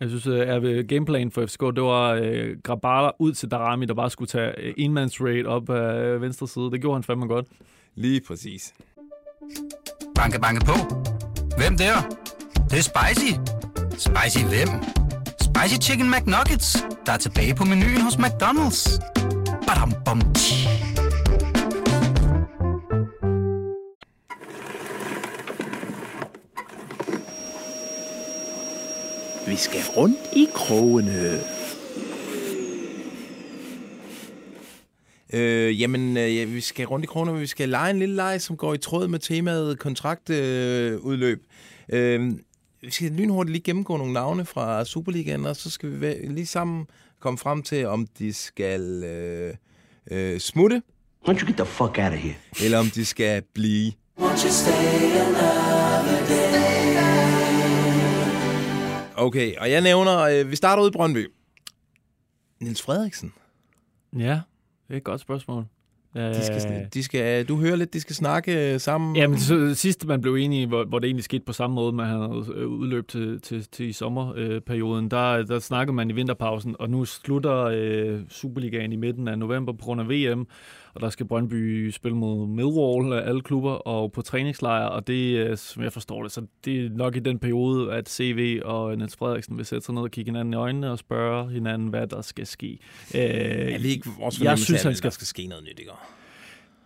S3: Jeg synes, at gameplan for FCK, det var øh, Grabala ud til Darami, der bare skulle tage øh, enmands raid op af øh, venstre side. Det gjorde han fandme godt.
S2: Lige præcis.
S1: Banke, banke på. Hvem der? Det, det er spicy. Spicy hvem? Spicy Chicken McNuggets, der er tilbage på menuen hos McDonald's. Badum, bom, tji.
S5: Vi skal rundt i krogene.
S2: Øh, jamen, øh, ja, vi skal rundt i kroner, men vi skal lege en lille leg, som går i tråd med temaet kontraktudløb. Øh, udløb. øh, vi skal lynhurtigt lige gennemgå nogle navne fra Superligaen, og så skal vi lige sammen komme frem til, om de skal øh, øh, smutte,
S5: Why don't you get the fuck out of here?
S2: eller om de skal blive. Okay, og jeg nævner, øh, vi starter ud i Brøndby. Niels Frederiksen.
S3: Ja, det er et godt spørgsmål.
S2: De skal,
S3: Øh,
S2: de skal, du hører lidt, de skal snakke øh, sammen.
S3: Ja, men så, sidst man blev enige, hvor, hvor det egentlig skete på samme måde, man havde øh, udløb til, til, til i sommerperioden, der, der snakkede man i vinterpausen, og nu slutter øh, Superligaen i midten af november på grund af VM, og der skal Brøndby spille mod Millwall af alle klubber og på træningslejr, og det, øh, som jeg forstår det, så det er nok i den periode, at CV og Niels Frederiksen vil sætte sig ned og kigge hinanden i øjnene og spørge hinanden, hvad der skal ske. Øh,
S2: Er det ikke vores
S3: jeg synes, han skal...
S2: der skal ske noget nyt, ikke?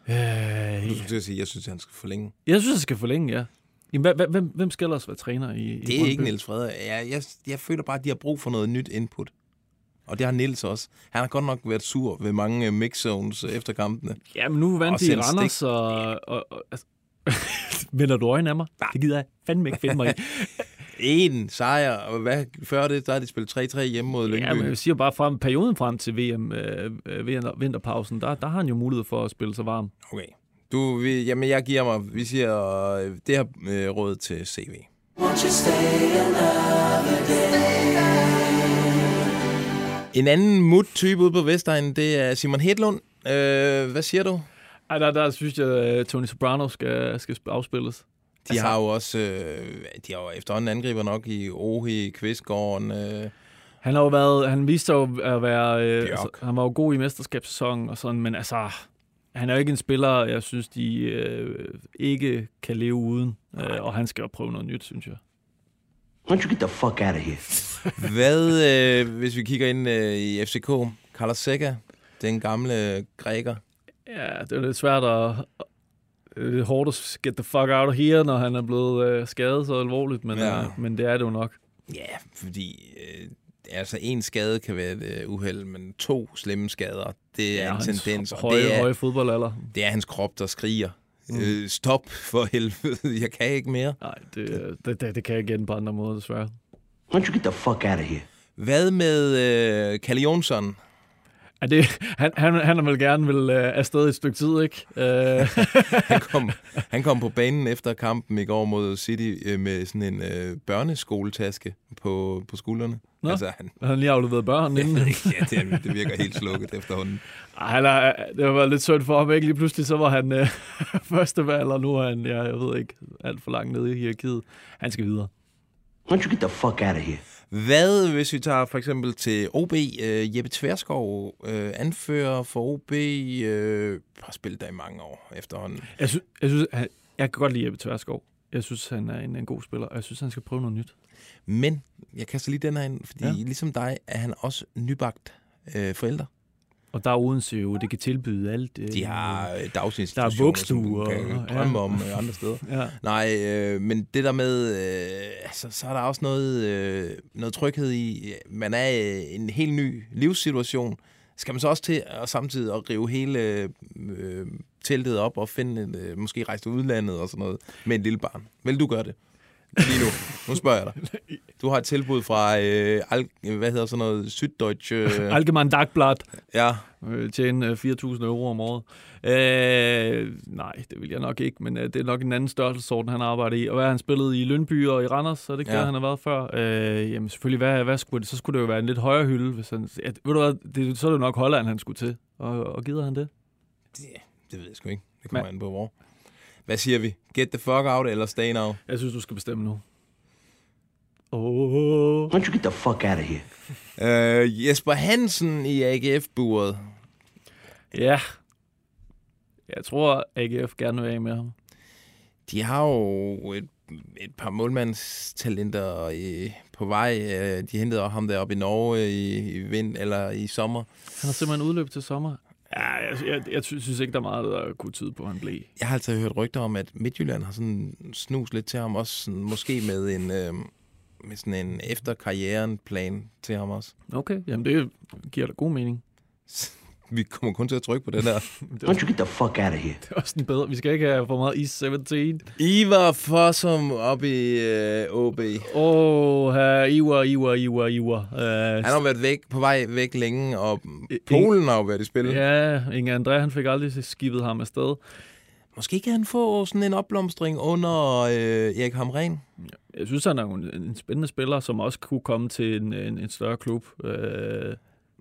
S3: Øh,
S2: Du skulle sige, jeg synes, han skal forlænge.
S3: Jeg synes, jeg skal forlænge, ja. Jamen, hvem, hvem skal ellers være træner i, i
S2: Det er
S3: Brøndby?
S2: ikke Niels Frederik. Jeg, jeg, jeg føler bare, at de har brug for noget nyt input. Og det har Niels også. Han har godt nok været sur ved mange øh, mix-zones øh, efter kampene.
S3: Ja, men nu vandt de i Randers, og... og, og altså, (laughs) Vender du øjnene af mig? Det gider jeg fandme ikke finde mig i. (laughs)
S2: En sejr, og hvad, før det, der har de spillet 3-3 hjemme mod Lyngby.
S3: Ja, men jeg siger bare frem, perioden frem til VM, øh, vinter, vinterpausen, der, der har han jo mulighed for at spille sig varm.
S2: Okay. Du, vi, jamen, jeg giver mig, vi siger, øh, det her øh, råd til CV. En anden mut-type ude på Vestegnen, det er Simon Hedlund. Øh, hvad siger du?
S3: Ej, der, der synes jeg, at Tony Soprano skal, skal afspilles.
S2: De altså, har jo også, øh, de har jo efterhånden angriber nok i Ohi, Kvistgården. Øh,
S3: Han har jo været, han viste jo at være, øh,
S2: Bjørk.
S3: altså, han var jo god i mesterskabssæsonen og sådan, men altså, han er jo ikke en spiller, jeg synes, de øh, ikke kan leve uden, øh, og han skal jo prøve noget nyt, synes jeg.
S5: Why don't you get the fuck out of here?
S2: hvad, øh, hvis vi kigger ind øh, i FCK, Carlos Seca, den gamle græker.
S3: Ja, det er lidt svært at... Det er lidt hårdt at get the fuck out of here, når han er blevet øh, skadet så alvorligt, men,
S2: Ja.
S3: øh, men det er det jo nok.
S2: Ja, fordi øh, altså en skade kan være et øh, uheld, men to slemme skader, det er
S3: Ja,
S2: en
S3: hans
S2: tendens. og
S3: høje,
S2: det, er,
S3: høje fodboldalder.
S2: det er hans krop, der skriger. Mm. Øh, stop for (laughs) helvede, jeg kan ikke mere.
S3: Nej, det, det, det, det kan jeg ende på andre måder, desværre.
S5: Why don't you get the fuck out of here?
S2: Hvad med øh, Kalle Jonsson?
S3: Er det, han, han, han vil gerne vil øh, afsted et stykke tid, ikke? Øh, (laughs)
S2: Han kom, han kom på banen efter kampen i går mod City øh, med sådan en øh, børneskoletaske på, på skuldrene.
S3: Nå.
S2: Altså, han,
S3: han lige afleveret børn inden. (laughs)
S2: ja, det, det virker helt slukket efterhånden.
S3: Ej, han er, det har været lidt synd for ham, ikke? Lige pludselig så var han øh, (laughs) første valg, og nu er han, ja, jeg ved ikke, alt for langt nede i hierarkiet. Han skal videre.
S5: Why don't you get the fuck out of here?
S2: Hvad, hvis vi tager for eksempel til OB, øh, Jeppe Tverskov, øh, anfører for OB, øh, har spillet der i mange år efterhånden.
S3: Jeg, sy- jeg synes, han, jeg kan godt lide Jeppe Tverskov. Jeg synes, han er en, en god spiller, og jeg synes, han skal prøve noget nyt.
S2: Men jeg kaster lige den her ind, fordi ja.
S3: Ja.
S2: ligesom dig er han også nybagt øh, forældre.
S3: Og der er Odense jo, det kan tilbyde alt. Øh,
S2: De har øh,
S3: Der
S2: dagsinstitutioner,
S3: er vuggestuer,
S2: som du kan
S3: og-
S2: drømme
S3: ja.
S2: om øh, andre steder.
S3: Ja.
S2: Nej, øh, men det der med, øh, altså, så er der også noget, øh, noget tryghed i, man er i en helt ny livssituation. Skal man så også til at samtidig at rive hele øh, teltet op og finde, øh, måske rejse til udlandet og sådan noget med en lille barn? Vil du gøre det? Lige nu. Nu spørger jeg dig. Du har et tilbud fra, øh, Al, hvad hedder sådan noget, Süddeutsche... Øh, (laughs)
S3: Allgemein Dagblatt
S2: ja,
S3: øh, tjene øh, 4.000 euro om året. Øh, nej, det vil jeg nok ikke, men øh, det er nok en anden størrelsesorden, han arbejder i. Og hvad han spillet i Lønby og i Randers, så det ikke
S2: Ja.
S3: der, han har været før? Øh, jamen selvfølgelig, hvad, hvad skulle det? så skulle det jo være en lidt højere hylde. Hvis han, ja, ved du hvad, det, så er det nok Holland, han skulle til. Og, og gider han det?
S2: det, det ved jeg sgu ikke. Det kommer
S3: Men-
S2: an på hvor. Hvad siger vi? Get the fuck out eller stay now?
S3: Jeg synes, du skal bestemme nu. Oh.
S5: Why don't you get the fuck out of here?
S2: Øh, Jesper Hansen i AGF-buret.
S3: Ja. Jeg tror, AGF gerne vil af med ham.
S2: De har jo et, et par målmandstalenter i, på vej. Øh, De hentede også ham deroppe i Norge i, i, vind, eller i sommer.
S3: Han har simpelthen udløb til sommer. Ja, jeg, jeg, jeg sy- synes ikke, der er meget, der kunne tyde på, at han blev.
S2: Jeg har altid hørt rygter om, at Midtjylland har sådan snus lidt til ham også. Sådan, måske med en... Øh, med sådan en efter karrieren plan til ham også.
S3: Okay, jamen det giver da god mening. (laughs)
S2: Vi kommer kun til at trykke på den der. (laughs)
S5: Don't you get the fuck out of here?
S3: Det er også den bedre. Vi skal ikke have for meget is 17.
S2: Ivar Fossum op i øh, OB.
S3: Åh, oh, her Ivar, Ivar, Ivar, Ivar. Uh,
S2: Han har været væk, på vej væk længe, og Polen har jo været i spil.
S3: Ja, Inge André, han fik aldrig skibet ham afsted.
S2: Måske kan han få sådan en opblomstring under øh, Erik Hamren.
S3: Jeg synes, han er jo en, en spændende spiller, som også kunne komme til en, en, en større klub. Uh,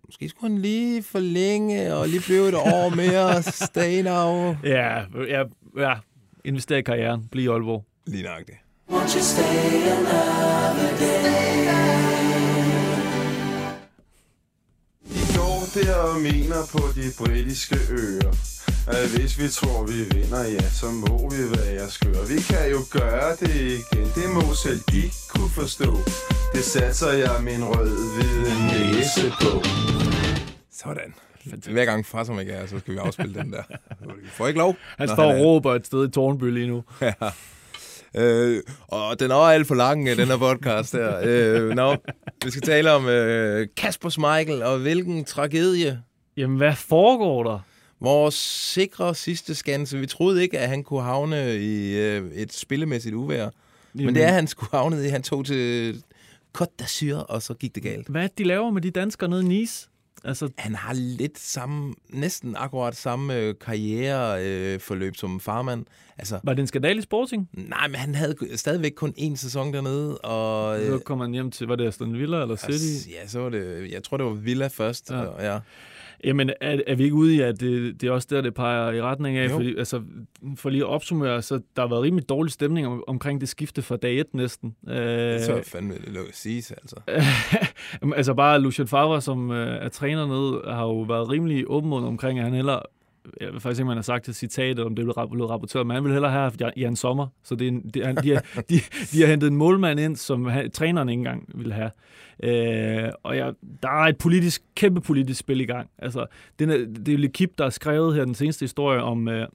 S2: Måske skulle han lige forlænge og lige blive et år mere. Stay now. (laughs)
S3: ja, ja, ja, investere i karrieren. Bliv i Aalborg.
S2: Lige nøjagtigt.
S10: I der og mener på de britiske øer at hvis vi tror vi vinder, ja, så må vi være skøre Vi kan jo gøre det igen, det må selv de kunne forstå Det satser jeg min rød-hvide næse på
S2: Sådan. Hver gang far som ikke er, så skal vi afspille den der. Vi (laughs) får ikke lov.
S3: Han står og
S2: er-
S3: råber et sted i Tornby lige nu.
S2: Ja. Øh, og den er alt for lang, øh, den her podcast her. Øh, nå, vi skal tale om øh, Kasper Schmeichel, og hvilken tragedie.
S3: Jamen, hvad foregår der?
S2: Vores sikre sidste skanse. Vi troede ikke, at han kunne havne i øh, et spillemæssigt uvær. Men det er, han skulle havne i. Han tog til Côte d'Azur, og så gik det galt.
S3: Hvad de laver med de danskere nede i Nice? Altså,
S2: Han har lidt samme, næsten akkurat samme øh, karriereforløb øh, som farmand. Altså,
S3: var det en skandal i Sporting?
S2: nej, men han havde stadigvæk kun én sæson dernede, og...
S3: Så kom han hjem til, var det Aston Villa eller City?
S2: Altså, ja, så var det... Jeg tror, det var Villa først.
S3: Ja.
S2: Og, ja.
S3: Jamen, er, er vi ikke ude i, at det, det er også der, det peger i retning af?
S2: Jo.
S3: Fordi, altså, for lige at opsummere, så der har været rimelig dårlig stemning om, omkring det skifte fra dag 1 næsten. Øh,
S2: Så fandme det lukket siges, altså. (laughs)
S3: Altså bare Lucien Favre, som øh, er træner nede, har jo været rimelig åben omkring, at han heller jeg ved faktisk ikke, man har sagt det citatet, om det blev rapporteret, men han vil hellere have haft Jan- Sommer. Så det er en, det er, de, har, de, de har hentet en målmand ind, som han, træneren ikke engang ville have. Øh, og jeg, der er et politisk, kæmpe politisk spil i gang. Altså, det er, det er Lekip, der har skrevet her den seneste historie om, øh,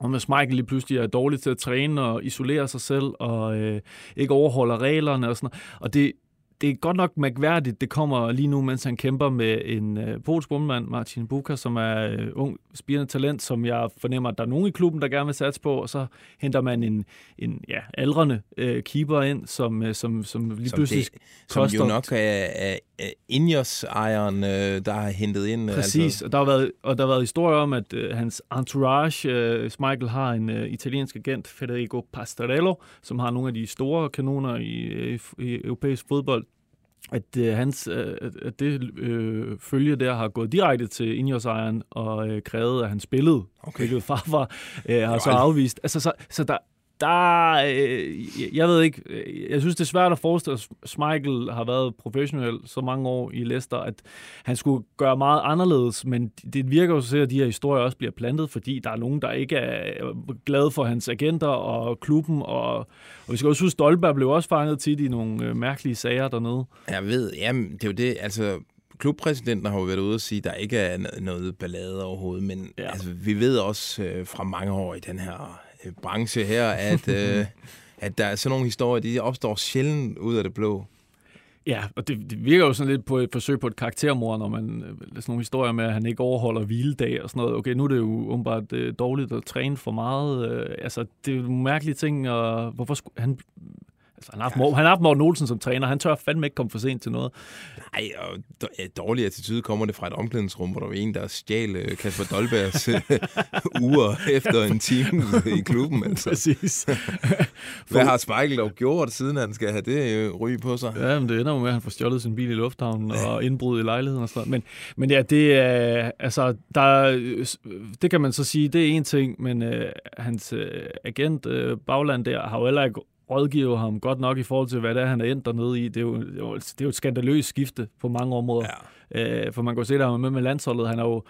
S3: om at Michael lige pludselig er dårlig til at træne og isolere sig selv og øh, ikke overholder reglerne og sådan noget. Og det, det er godt nok mærkværdigt, det kommer lige nu, mens han kæmper med en øh, polsk bundmand, Martin Buka, som er øh, ung, spirende talent, som jeg fornemmer, at der er nogen i klubben, der gerne vil satse på, og så henter man en, en ja, aldrende øh, keeper ind, som, øh, som, som lige
S2: Som,
S3: pludselig
S2: det, som
S3: koster...
S2: jo nok er, er, er Ineos-ejeren, øh, der har hentet ind. øh,
S3: Præcis,
S2: Altså.
S3: og der har været, og der har været historier om, at øh, hans entourage, øh, Michael har en øh, italiensk agent, Federico Pastorello, som har nogle af de store kanoner i, øh, i europæisk fodbold, at, øh, hans, øh, at- det øh, følge der har gået direkte til Ineos-ejeren og øh, krævet, at han spillede, okay. hvilket farfar øh, har så afvist. Altså, så, så der, der, øh, jeg- ved ikke, øh, jeg synes, det er svært at forestille sig, at Michael har været professionel så mange år i Leicester, at han skulle gøre meget anderledes, men det virker jo så at de her historier også bliver plantet, fordi der er nogen, der ikke er glade for hans agenter og klubben, og, og vi skal også huske, Stolberg blev også fanget tit i nogle øh, mærkelige sager dernede.
S2: Jeg ved, jamen, det er jo det, altså... Klubpræsidenten har jo været ude og sige, at der ikke er noget ballade overhovedet, men ja. altså, vi ved også øh, fra mange år i den her øh, Øh, branche her, at, øh, at der er sådan nogle historier, de opstår sjældent ud af det blå.
S3: Ja, og det, det virker jo sådan lidt på et forsøg på et karaktermor, når man øh, sådan nogle historier med, at han ikke overholder hviledag og sådan noget. Okay, nu er det jo åbenbart øh, dårligt at træne for meget. Øh, altså, det er jo mærkelige ting, og hvorfor skulle han... Altså, han har haft, Mor- han har haft Morten Olsen som træner. Han tør fandme ikke komme for sent til noget.
S2: Nej, og ja, dårlig attitude kommer det fra et omklædningsrum, hvor der var en, der stjal øh, Kasper Dolbergs øh, (laughs) uger efter en time i klubben. (laughs) Altså.
S3: Præcis. (laughs)
S2: Hvad har Michael dog gjort, siden han skal have det øh, ry på sig?
S3: Ja, men det ender jo med, at han får stjålet sin bil i lufthavnen og indbrud i lejligheden og sådan noget. Men, men ja, det er, altså, der, er- det kan man så sige, det er en ting, men øh, hans øh, agent, øh, Bagland der, har jo heller ikke rådgivet ham godt nok i forhold til, hvad det er, han er endt dernede i. Det er jo, det er jo, det er jo et skandaløst skifte på mange områder. Ja. Øh, for man kan jo se, at han er med med landsholdet. Han er jo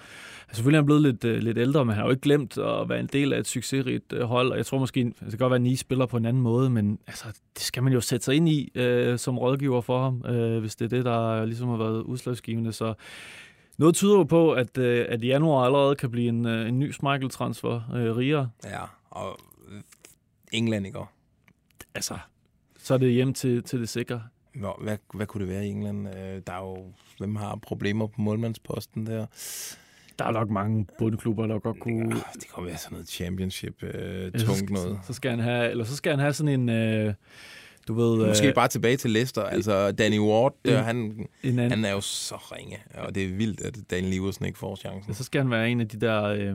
S3: selvfølgelig er han blevet lidt, øh, lidt ældre, men han har jo ikke glemt at være en del af et succesrigt øh, hold. Og jeg tror måske, det kan godt være, at Nice spiller på en anden måde, men altså, det skal man jo sætte sig ind i øh, som rådgiver for ham, øh, hvis det er det, der ligesom har været udslagsgivende. Så noget tyder jo på, at, øh, at i januar allerede kan blive en, øh, en ny Schmeichel-transfer øh, rigere.
S2: Ja, og England ikke også?
S3: Altså, så er det hjem til, til det sikre.
S2: Hvor, hvad, hvad kunne det være i England? Øh, Der er jo, hvem har problemer på målmandsposten der?
S3: Der er nok mange bundklubber, der godt kunne...
S2: Ja, det kan være sådan noget championship øh,
S3: Ja, så
S2: noget.
S3: Så skal han have, eller så skal han have sådan en, øh, du ved...
S2: Måske
S3: øh,
S2: bare tilbage til Leicester. Altså, Danny Ward,
S3: en-
S2: han, han er jo så ringe. Og det er vildt, at Daniel Liversen ikke får chancen.
S3: Ja, så skal han være en af de der øh,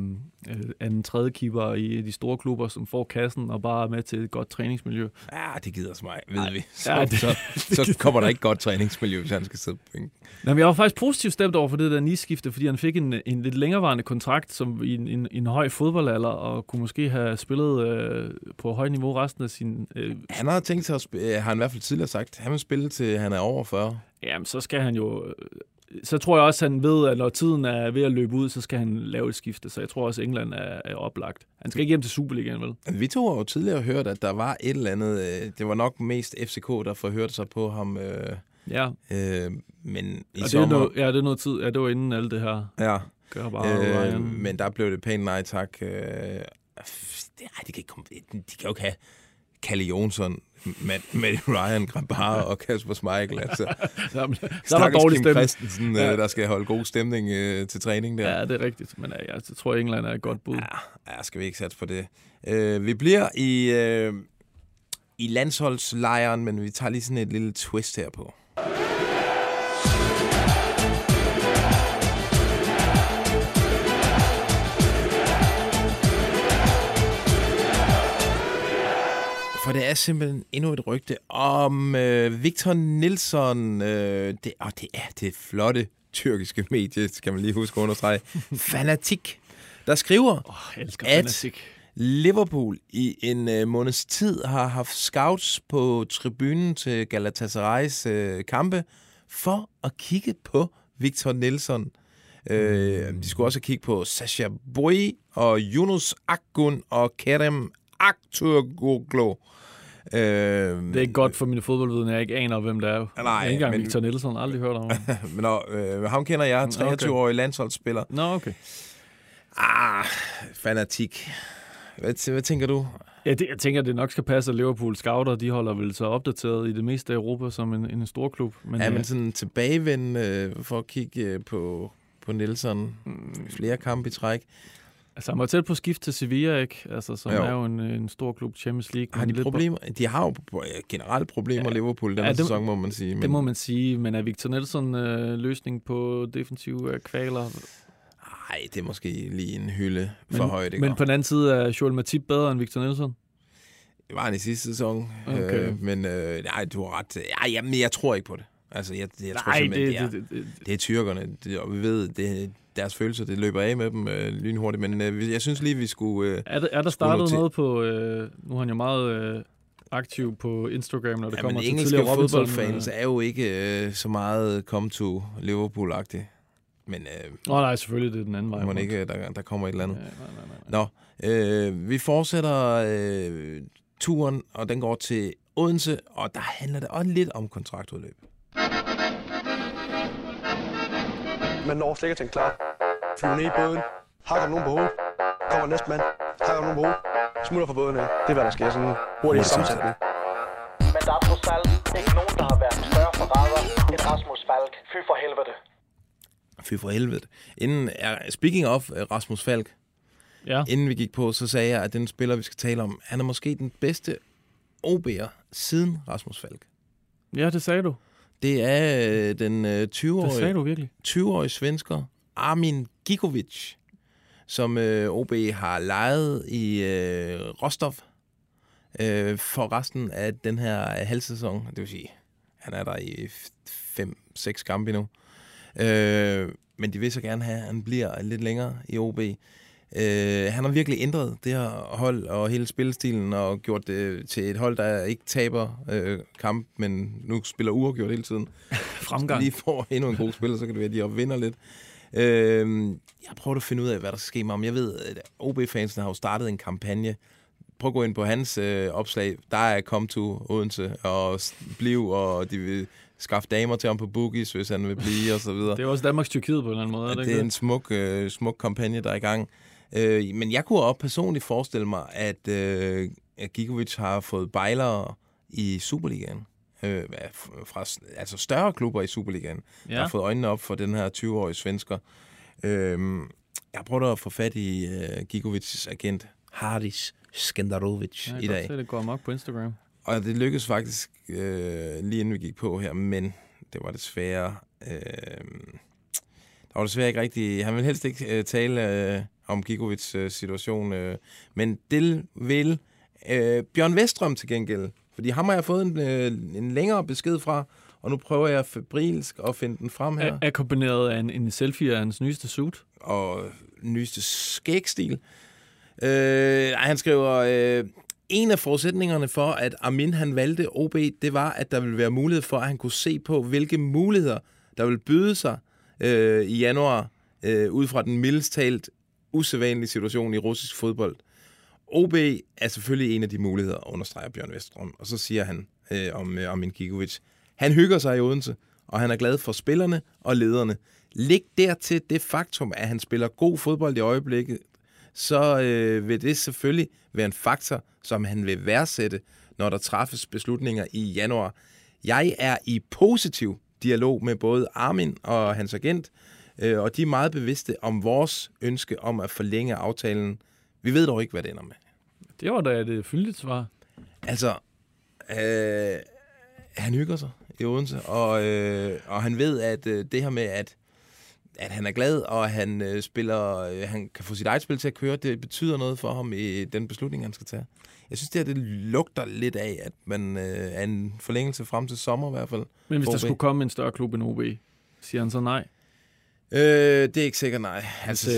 S3: øh, anden tredje keeper i de store klubber, som får kassen og bare er med til et godt træningsmiljø.
S2: Ja, det gider så mig, ved vi. Så,
S3: Ja, det-
S2: det, så, (laughs) så kommer der ikke godt træningsmiljø, hvis han skal sidde på bænken.
S3: Nå, men jeg var faktisk positivt stemt over for det der niskifte, fordi han fik en, en lidt længerevarende kontrakt som i en, en, en høj fodboldalder, og kunne måske have spillet øh, på højt niveau resten af sin... Øh,
S2: Han har tænkt sig at spille, har han i hvert fald tidligere sagt, han vil spille til han er over 40.
S3: jamen, så skal han jo... øh, Så tror jeg også, han ved, at når tiden er ved at løbe ud, så skal han lave et skifte. Så jeg tror også, at England er, er oplagt. Han skal ikke hjem til Superligaen, vel?
S2: Vi to har jo tidligere hørt, at der var et eller andet, øh, det var nok mest FCK, der forhørte sig på ham. Øh,
S3: Ja.
S2: øh, men i
S3: Og det er
S2: sommer...
S3: noget, ja, det er noget tid. Ja, det var inden alt det her.
S2: Ja.
S3: Gør bare
S2: øh, men der blev det pænt nej tak. Øh, det, ej, de kan ikke komme, de kan jo ikke have Kalle Jonsson, med, med (laughs) Ryan Grabar og Kasper Schmeichel. Altså. (laughs)
S3: Så er der
S2: Stakkels
S3: dårlig
S2: Kim
S3: stemning.
S2: Christensen,
S3: Ja.
S2: ja. der skal holde god stemning øh, til træning der.
S3: Ja, det er rigtigt. Men ja, jeg tror, England er et godt bud.
S2: Ja, ja skal vi ikke satse på det. Øh, vi bliver i, øh, i landsholdslejren, men vi tager lige sådan et lille twist her på. For det er simpelthen endnu et rygte om øh, Victor Nilsson. Øh, det, og det er det flotte tyrkiske medie, skal man lige huske at understrege. (laughs) Fanatik, der skriver,
S3: oh,
S2: at
S3: Fanatik.
S2: Liverpool i en øh, måneds tid har haft scouts på tribunen til Galatasarays øh, kampe for at kigge på Victor Nilsson. Øh, de skulle også kigge på Sasha Boy og Yunus Akgun og Kerem Aktürkoğlu. Øh,
S3: Det er ikke godt for mine fodboldviden, jeg ikke aner, hvem det er.
S2: Nej,
S3: jeg ikke engang
S2: men-
S3: Victor Nielsen, aldrig hørt om ham. (laughs)
S2: men og, øh, ham kender jeg,
S3: Mm, okay.
S2: 23-årig landsholdsspiller.
S3: Nå, okay.
S2: Ah, fanatik. Hvad, hvad tænker du?
S3: Ja, det, jeg tænker, det nok skal passe, at Liverpool scouter, de holder vel så opdateret i det meste af Europa som en, en stor klub. Men,
S2: Ja,
S3: øh,
S2: men sådan tilbagevend øh, for at kigge øh, på, på Nielsen. Flere kampe i træk.
S3: Altså, han var tæt på skift til Sevilla, ikke? Altså, som
S2: Jo.
S3: er jo en, en stor klub, Champions League.
S2: Har
S3: men
S2: de
S3: lidt på-
S2: problemer? De har jo øh, generelt problemer, ja, Liverpool, den
S3: Ja, det-
S2: sæson, må man sige.
S3: Det må man sige, men er Victor Nelson øh, løsning på defensive øh, kvaler?
S2: Nej, det er måske lige en hylde for
S3: men,
S2: højt.
S3: Men på den anden side er Joel Matip bedre end Victor Nelson?
S2: Det var han i sidste sæson.
S3: Okay.
S2: Øh, men øh, nej, du har ret. Ja, jamen, jeg tror ikke på det. Altså, jeg, jeg tror
S3: Nej,
S2: simpelthen,
S3: det-
S2: det, det,
S3: det-
S2: det, det er tyrkerne. Det, og vi ved, det, deres følelser, det løber af med dem øh, lynhurtigt. Men øh, jeg synes lige, vi skulle... Øh,
S3: Er der, er der startet noget på... Øh, nu er han jo meget øh, aktiv på Instagram, når det
S2: Ja,
S3: kommer
S2: men
S3: til
S2: engelske
S3: tidligere Robinson.
S2: fodboldfans
S3: øh.
S2: er jo ikke øh, så meget come to Liverpool-agtigt. Men øh,
S3: Nå nej, selvfølgelig, det er den anden vej.
S2: må ikke, der, der kommer et eller andet.
S3: Ja, nej, nej, nej.
S2: Nå, øh, vi fortsætter øh, turen, og den går til Odense, og der handler det også lidt om kontraktudløb.
S11: Man når slet ikke til en klar. Flyver ned i båden. Hakker nogen på hovedet. Kommer næste mand. Hakker nogen på hovedet. Smutter fra båden af. Det er, hvad der sker. Sådan en hurtig sammensætning.
S12: Men der er trods alt ikke nogen, der har været større forræder end Rasmus Falk. Fy for helvede.
S2: Fy for helvede. Inden, er, speaking of øh, Rasmus Falk,
S3: ja.
S2: inden vi gik på, så sagde jeg, at den spiller, vi skal tale om, han er måske den bedste OB'er siden Rasmus Falk.
S3: Ja, det sagde du.
S2: Det er øh, den øh, 20-årige,
S3: Det sagde du virkelig.
S2: 20-årige svensker Armin Gigovic, som øh, OB har lejet i øh, Rostov øh, for resten af den her halv sæson. Det vil sige, han er der i 5-6 kampe nu. Øh, men de vil så gerne have, at han bliver lidt længere i OB. Øh, han har virkelig ændret det her hold og hele spillestilen og gjort det til et hold, der ikke taber øh, kamp, men nu spiller uafgjort hele tiden. (laughs)
S3: Fremgang.
S2: Lige får endnu en god spiller, så kan det være, at de opvinder lidt. Øh, jeg prøver at finde ud af, hvad der skal ske med ham. Jeg ved, at OB-fansen har jo startet en kampagne. Prøv at gå ind på hans øh, opslag. Der er kom to Odense og bliv, og de vil skaffe damer til ham på boogies, hvis han vil blive, og så videre.
S3: Det er også Danmarks Tyrkiet på en eller anden måde. Er det,
S2: Det er en smuk, øh, smuk kampagne, der er i gang. Øh, men jeg kunne også personligt forestille mig, at, øh, at Gigovic har fået bejlere i Superligaen. Øh, fra altså større klubber i Superligaen, ja. Der har fået øjnene op for den her 20-årige svensker. Øh, jeg prøvede at få fat i øh, Gigovics agent, Haris Skendarovic,
S3: Ja,
S2: i
S3: jeg kan
S2: dag.
S3: godt se, det går amok på Instagram.
S2: Og det lykkedes faktisk øh, lige inden vi gik på her, men det var desværre... Øh, der var desværre ikke rigtig... Han vil helst ikke øh, tale øh, om Gigovits øh, situation, øh, men det vil øh, Bjørn Vestrøm til gengæld. Fordi ham har jeg fået en, øh, en længere besked fra, og nu prøver jeg febrilsk at finde den frem her.
S3: Er, akkompagneret af en, en selfie af hans nyeste suit.
S2: Og nyeste skægstil. Øh, han skriver, øh, en af forudsætningerne for, at Amin han valgte OB, det var, at der ville være mulighed for, at han kunne se på, hvilke muligheder, der ville byde sig øh, i januar, øh, ud fra den mildest talt usædvanlige situation i russisk fodbold. OB er selvfølgelig en af de muligheder, understreger Bjørn Vestrøm. Og så siger han øh, om øh, om Gigovic, han hygger sig i Odense, og han er glad for spillerne og lederne. Læg dertil det faktum, at han spiller god fodbold i øjeblikket, så øh, vil det selvfølgelig være en faktor, som han vil værdsætte, når der træffes beslutninger i januar. Jeg er i positiv dialog med både Armin og hans agent, øh, og de er meget bevidste om vores ønske om at forlænge aftalen. Vi ved dog ikke, hvad det ender med.
S3: Det var da et fyldigt svar.
S2: Altså, øh, han hygger sig i Odense, og, øh, og han ved, at øh, det her med, at, at han er glad, og han øh, spiller, øh, han kan få sit eget spil til at køre, det betyder noget for ham i den beslutning, han skal tage. Jeg synes, det her, det lugter lidt af, at man øh, er en forlængelse frem til sommer i hvert fald.
S3: Men hvis der
S2: OB.
S3: skulle komme en større klub end OB, siger han så nej?
S2: Øh, det er ikke sikkert, nej.
S3: Altså,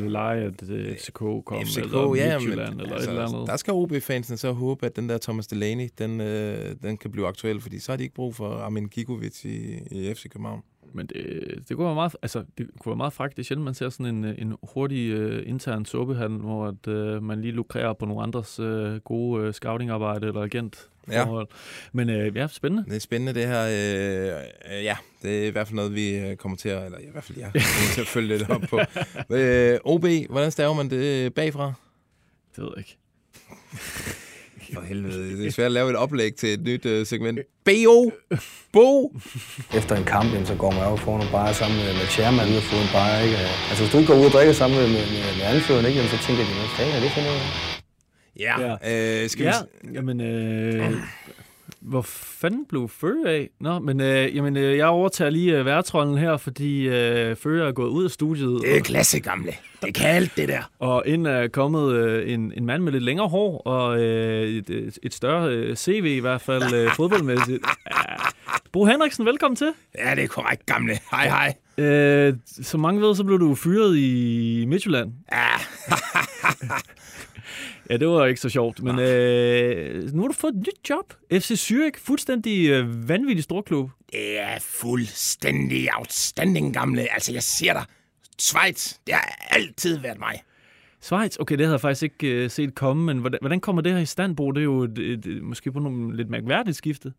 S3: leje, at FCK kom,
S2: FCK,
S3: eller
S2: ja, men
S3: eller
S2: altså,
S3: et eller andet.
S2: der skal OB-fansen så håbe, at den der Thomas Delaney, den, øh, den kan blive aktuel, fordi så har de ikke brug for Armin Gigovic i, i FC København.
S3: Men det, det kunne være meget, altså, det kunne være meget fragt. Det er sjældent, man ser sådan en, øh, en hurtig uh, intern suppehandel, hvor at, uh, man lige lukrerer på nogle andres uh, gode uh, scouting-arbejde eller agent.
S2: Ja.
S3: Men uh, ja, spændende.
S2: Det er spændende, det her. Øh, øh, ja, det er i hvert fald noget, vi øh, kommer til at, eller i hvert fald jeg (laughs) kommer til at følge lidt op på. Øh, OB, hvordan staver man det bagfra?
S3: Det ved jeg ikke. (laughs)
S2: For helvede, det er svært at lave et oplæg til et nyt øh, segment. B.O. Bo.
S13: Efter en kamp, jamen, så går man op og får nogle bajer sammen med, med chairman ud og får en bajer, ikke? Altså, hvis du ikke går ud og drikker sammen med, med, med, med anføreren, ikke? Jamen, så tænker de, hvad fanden er det for noget?
S2: Ja,
S3: ja.
S2: Øh, skal
S3: ja,
S2: vi...
S3: jamen, øh, hvor fanden blev Føge af? Nå, men øh, jamen, øh, jeg overtager lige øh, værtrollen her, fordi øh, Føge er gået ud af studiet.
S2: Det er klasse gamle. Det kan alt det der.
S3: Og ind er kommet øh, en, en mand med lidt længere hår, og øh, et, et- større øh, CV i hvert fald øh, (laughs) fodboldmæssigt. Ja. Bo Henriksen, velkommen til.
S2: Ja, det er korrekt, gamle. Hej, hej.
S3: Øh, som mange ved, så blev du fyret i Midtjylland.
S2: Ja. (laughs)
S3: ja, det var ikke så sjovt, men øh, nu har du fået et nyt job. FC Zürich, fuldstændig øh, vanvittig storklub.
S2: Det er fuldstændig outstanding, gamle. Altså, jeg siger dig, Schweiz, det har altid været mig.
S3: Schweiz, okay, det havde jeg faktisk ikke øh, set komme, men hvordan, hvordan kommer det her i stand, Bo? Det er jo et, et, et, måske på nogle lidt mærkværdigt skifte.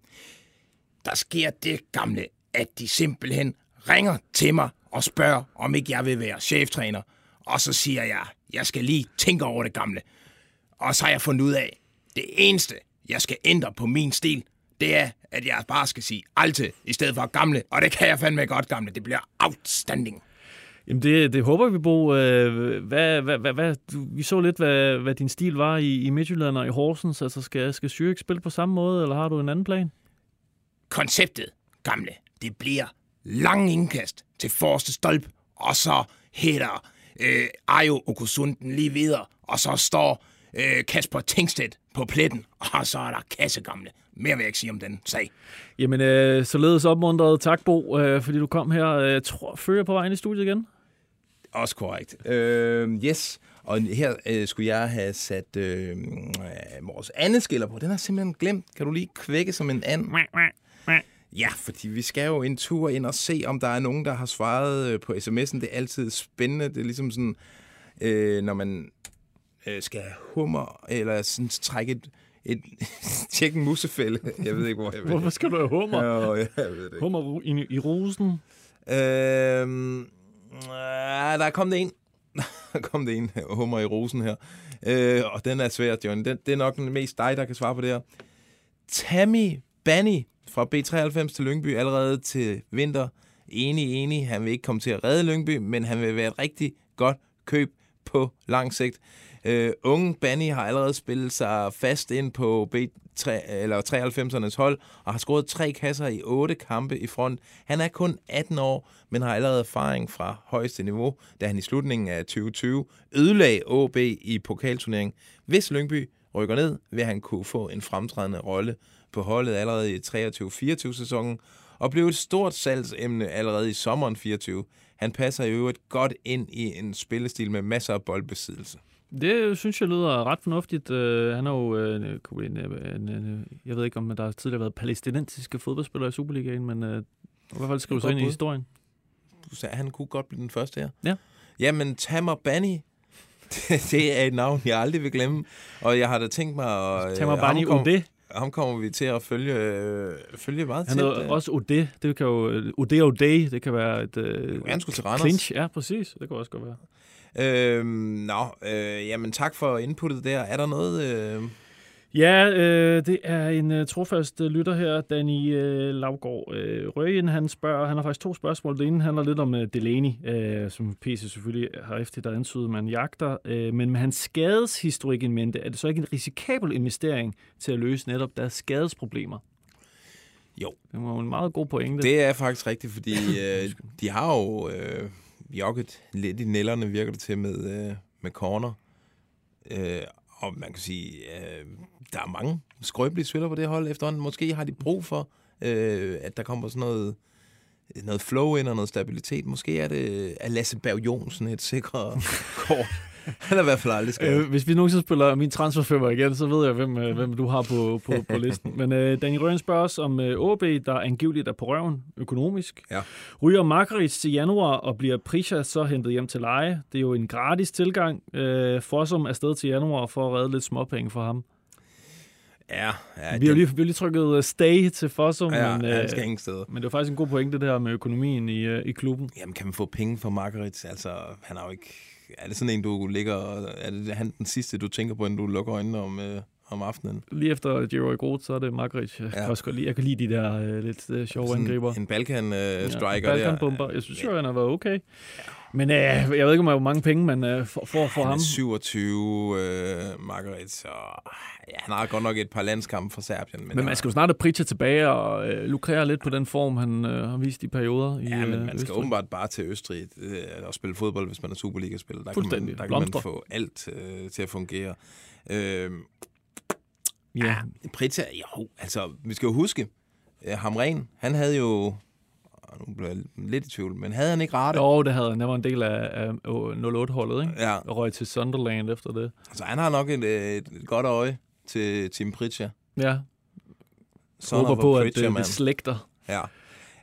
S2: Der sker det, gamle, at de simpelthen ringer til mig og spørger, om ikke jeg vil være cheftræner. Og så siger jeg, jeg skal lige tænke over det gamle. Og så har jeg fundet ud af, det eneste, jeg skal ændre på min stil, det er, at jeg bare skal sige alte i stedet for gamle. Og det kan jeg fandme godt, gamle. Det bliver outstanding.
S3: Jamen, det, det håber vi, Bo. Øh, Hvad, hvad, hvad, hvad, du, vi så lidt, hvad, hvad din stil var i, i Midtjylland og i Horsens. Altså, skal, skal Zürich spille på samme måde, eller har du en anden plan?
S2: Konceptet, gamle, det bliver lang indkast til forreste stolp, og så hætter øh, Ayo Okusunden lige videre, og så står øh, Kasper Tingstedt på pletten, og så er der kasse, gamle. Mere vil jeg ikke sige om den sag.
S3: Jamen, øh, således opmuntret. Tak, Bo, øh, fordi du kom her. Øh, Jeg tror, fører på vej ind i studiet igen.
S2: Også korrekt. Øh, yes. Og her øh, skulle jeg have sat øh, øh, vores andet skiller på. Den har jeg simpelthen glemt. Kan du lige kvække som en and? Ja, fordi vi skal jo en tur ind og se, om der er nogen, der har svaret øh, på sms'en. Det er altid spændende. Det er ligesom sådan, øh, når man øh, skal have hummer, eller sådan trække et, et (laughs) tjekke en musefælde. Jeg ved ikke, hvor jeg vil.
S3: Hvorfor skal du have hummer?
S2: Ja, jeg ved det ikke.
S3: Hummer i, i rosen.
S2: Øhm, øh, der er kommet en. (laughs) Der kom det en hummer i rosen her. Øh, og den er svær, John. Den, det er nok den mest dig, der kan svare på det her. Tammy Banny fra B93 til Lyngby allerede til vinter. Enig, enig. Han vil ikke komme til at redde Lyngby, men han vil være et rigtig godt køb på lang sigt. Øh, unge Banny har allerede spillet sig fast ind på B3, eller 93'ernes hold, og har scoret tre kasser i otte kampe i front. Han er kun 18 år, men har allerede erfaring fra højeste niveau, da han i slutningen af 2020 ødelagde AB i pokalturneringen. Hvis Lyngby rykker ned, vil han kunne få en fremtrædende rolle på holdet allerede i 23-24 sæsonen, og blev et stort salgsemne allerede i sommeren 24. Han passer i øvrigt godt ind i en spillestil med masser af boldbesiddelse.
S3: Det synes jeg lyder ret fornuftigt. Uh, han er jo uh, en, en, en, jeg ved ikke, om der har tidligere været palæstinensiske fodboldspillere i Superligaen, men uh, i hvert fald skrive sig ind i historien.
S2: Du sagde, han kunne godt blive den første her.
S3: Ja.
S2: Jamen, Tamar Banny, (laughs) det, det er et navn, jeg aldrig vil glemme. Og jeg har da tænkt mig at... Øh,
S3: Banny
S2: kom-
S3: Ode.
S2: Ham kommer vi til at følge, øh, følge meget
S3: Han
S2: tæt.
S3: er
S2: øh.
S3: også Ode. Det kan jo... Ode Ode, det kan være et... Uh,
S2: han skulle til Randers.
S3: Clinch, ja, præcis. Det kan også godt være.
S2: Øhm, nå, øh, jamen tak for inputtet der. Er der noget... Øh...
S3: Ja, øh, det er en øh, trofast øh, lytter her, Danny øh, Lavgaard. Øh, Røgen, han spørger, han har faktisk to spørgsmål. Det ene handler lidt om øh, Delaney, øh, som PC selvfølgelig har efter der antydet, man jagter. Øh, men med hans skadeshistorik i mente, er det så ikke en risikabel investering til at løse netop deres skadesproblemer?
S2: Jo.
S3: Det var en meget god pointe.
S2: Det er faktisk rigtigt, fordi (coughs) øh, de har jo øh, jokket lidt i nælderne, virker det til, med, øh, med corner. Øh, og man kan sige, øh, der er mange skrøbelige spillere på det hold efterhånden. Måske har de brug for, øh, at der kommer sådan noget, noget flow ind og noget stabilitet. Måske er det er Lasse Berg Jonsen et sikrere (laughs) kort. Han er i hvert fald aldrig skadet.
S3: Øh, hvis vi nogensinde spiller min transferfemmer igen, så ved jeg, hvem, øh, hvem du har på, på, på (laughs) listen. Men øh, Daniel Røn spørger os om øh, OB, der angiveligt er på røven økonomisk.
S2: Ja.
S3: Ryger Margarit til januar og bliver Prisha så hentet hjem til leje. Det er jo en gratis tilgang. Øh, Fossum er sted til januar for at redde lidt småpenge for ham.
S2: Ja, ja
S3: vi har lige, vi har lige trykket uh, stay til Fossum,
S2: Ja,
S3: men,
S2: ja,
S3: øh,
S2: skal ingen steder.
S3: men det er faktisk en god pointe, det der med økonomien i, uh, i klubben.
S2: Jamen, kan man få penge for Margaret? Altså, han er jo ikke... Er det sådan en, du ligger... og- Er det han den sidste, du tænker på, inden du lukker øjnene om, øh, om aftenen?
S3: Lige efter Jerry Groth, så er det Margaret. Jeg,
S2: Ja.
S3: kan også godt lide, jeg kan lide de der uh, lidt uh, sjove
S2: Sådan
S3: angriber.
S2: En Balkan-striker
S3: ja, Balkan-bomber. Jeg synes jo, han har været okay. Men uh, jeg ved ikke, hvor mange penge man uh, får for
S2: Han
S3: ham.
S2: er 27, øh, Margaret, så ja, han har godt nok et par landskampe for Serbien. Men,
S3: Men man skal jo snart have Pritja tilbage og uh, lukrere lidt på den form, han uh, har vist i perioder. I,
S2: Ja, men
S3: øh,
S2: man skal
S3: Østrig.
S2: åbenbart bare til Østrig øh, og spille fodbold, hvis man er Superliga-spiller. Der kan man, der kan man få alt øh, til at fungere. Øh,
S3: Ja.
S2: Pritja, jo, altså, vi skal jo huske, øh, Hamren, han havde jo, nu bliver jeg lidt i tvivl, men havde han ikke rette?
S3: Jo, det havde han. Det var en del af, af 08-holdet, ikke?
S2: Ja.
S3: Og røg til Sunderland efter det.
S2: Så han har nok et, øh, et godt øje til Tim Pritja.
S3: Ja.
S2: Son
S3: Håber på, at
S2: preacher
S3: det, det slægter.
S2: Ja.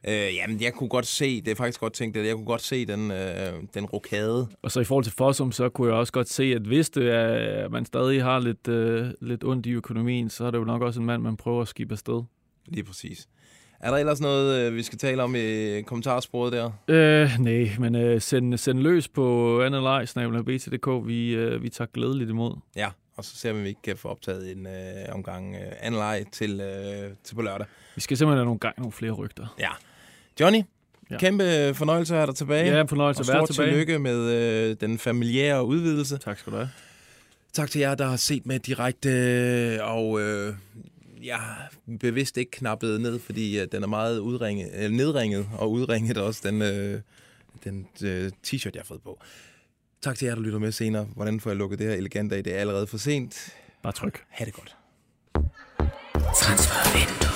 S2: Øh, jamen, jeg kunne godt se, det er faktisk godt tænkt, at jeg kunne godt se den, øh, den rokade.
S3: Og så i forhold til Fossum, så kunne jeg også godt se, at hvis det er, at man stadig har lidt, øh, lidt ondt i økonomien, så er det jo nok også en mand, man prøver at skibbe afsted.
S2: Lige præcis. Er der ellers noget, øh, vi skal tale om i kommentarsporet der?
S3: Øh, nej, men øh, send, send løs på analyse.bt.dk. Vi, øh, vi tager glædeligt imod.
S2: Ja, og så ser vi, om vi ikke kan få optaget en øh, omgang øh, leg til, øh, til på lørdag.
S3: Vi skal simpelthen have nogle gang nogle flere rygter.
S2: Ja. Johnny,
S3: Ja.
S2: kæmpe fornøjelse at have dig tilbage.
S3: Ja, fornøjelse
S2: og
S3: at være tilbage.
S2: tillykke med øh, den familiære udvidelse.
S3: Tak skal du have.
S2: Tak til jer, der har set med direkte, og øh, jeg har bevidst ikke knappet ned, fordi øh, den er meget udringet, øh, nedringet, og udringet også den, øh, den øh, t-shirt, jeg har fået på. Tak til jer, der lytter med senere. Hvordan får jeg lukket det her elegant af? Det er allerede for sent.
S3: Bare tryk.
S2: Ha' det godt.
S14: Transfervindue.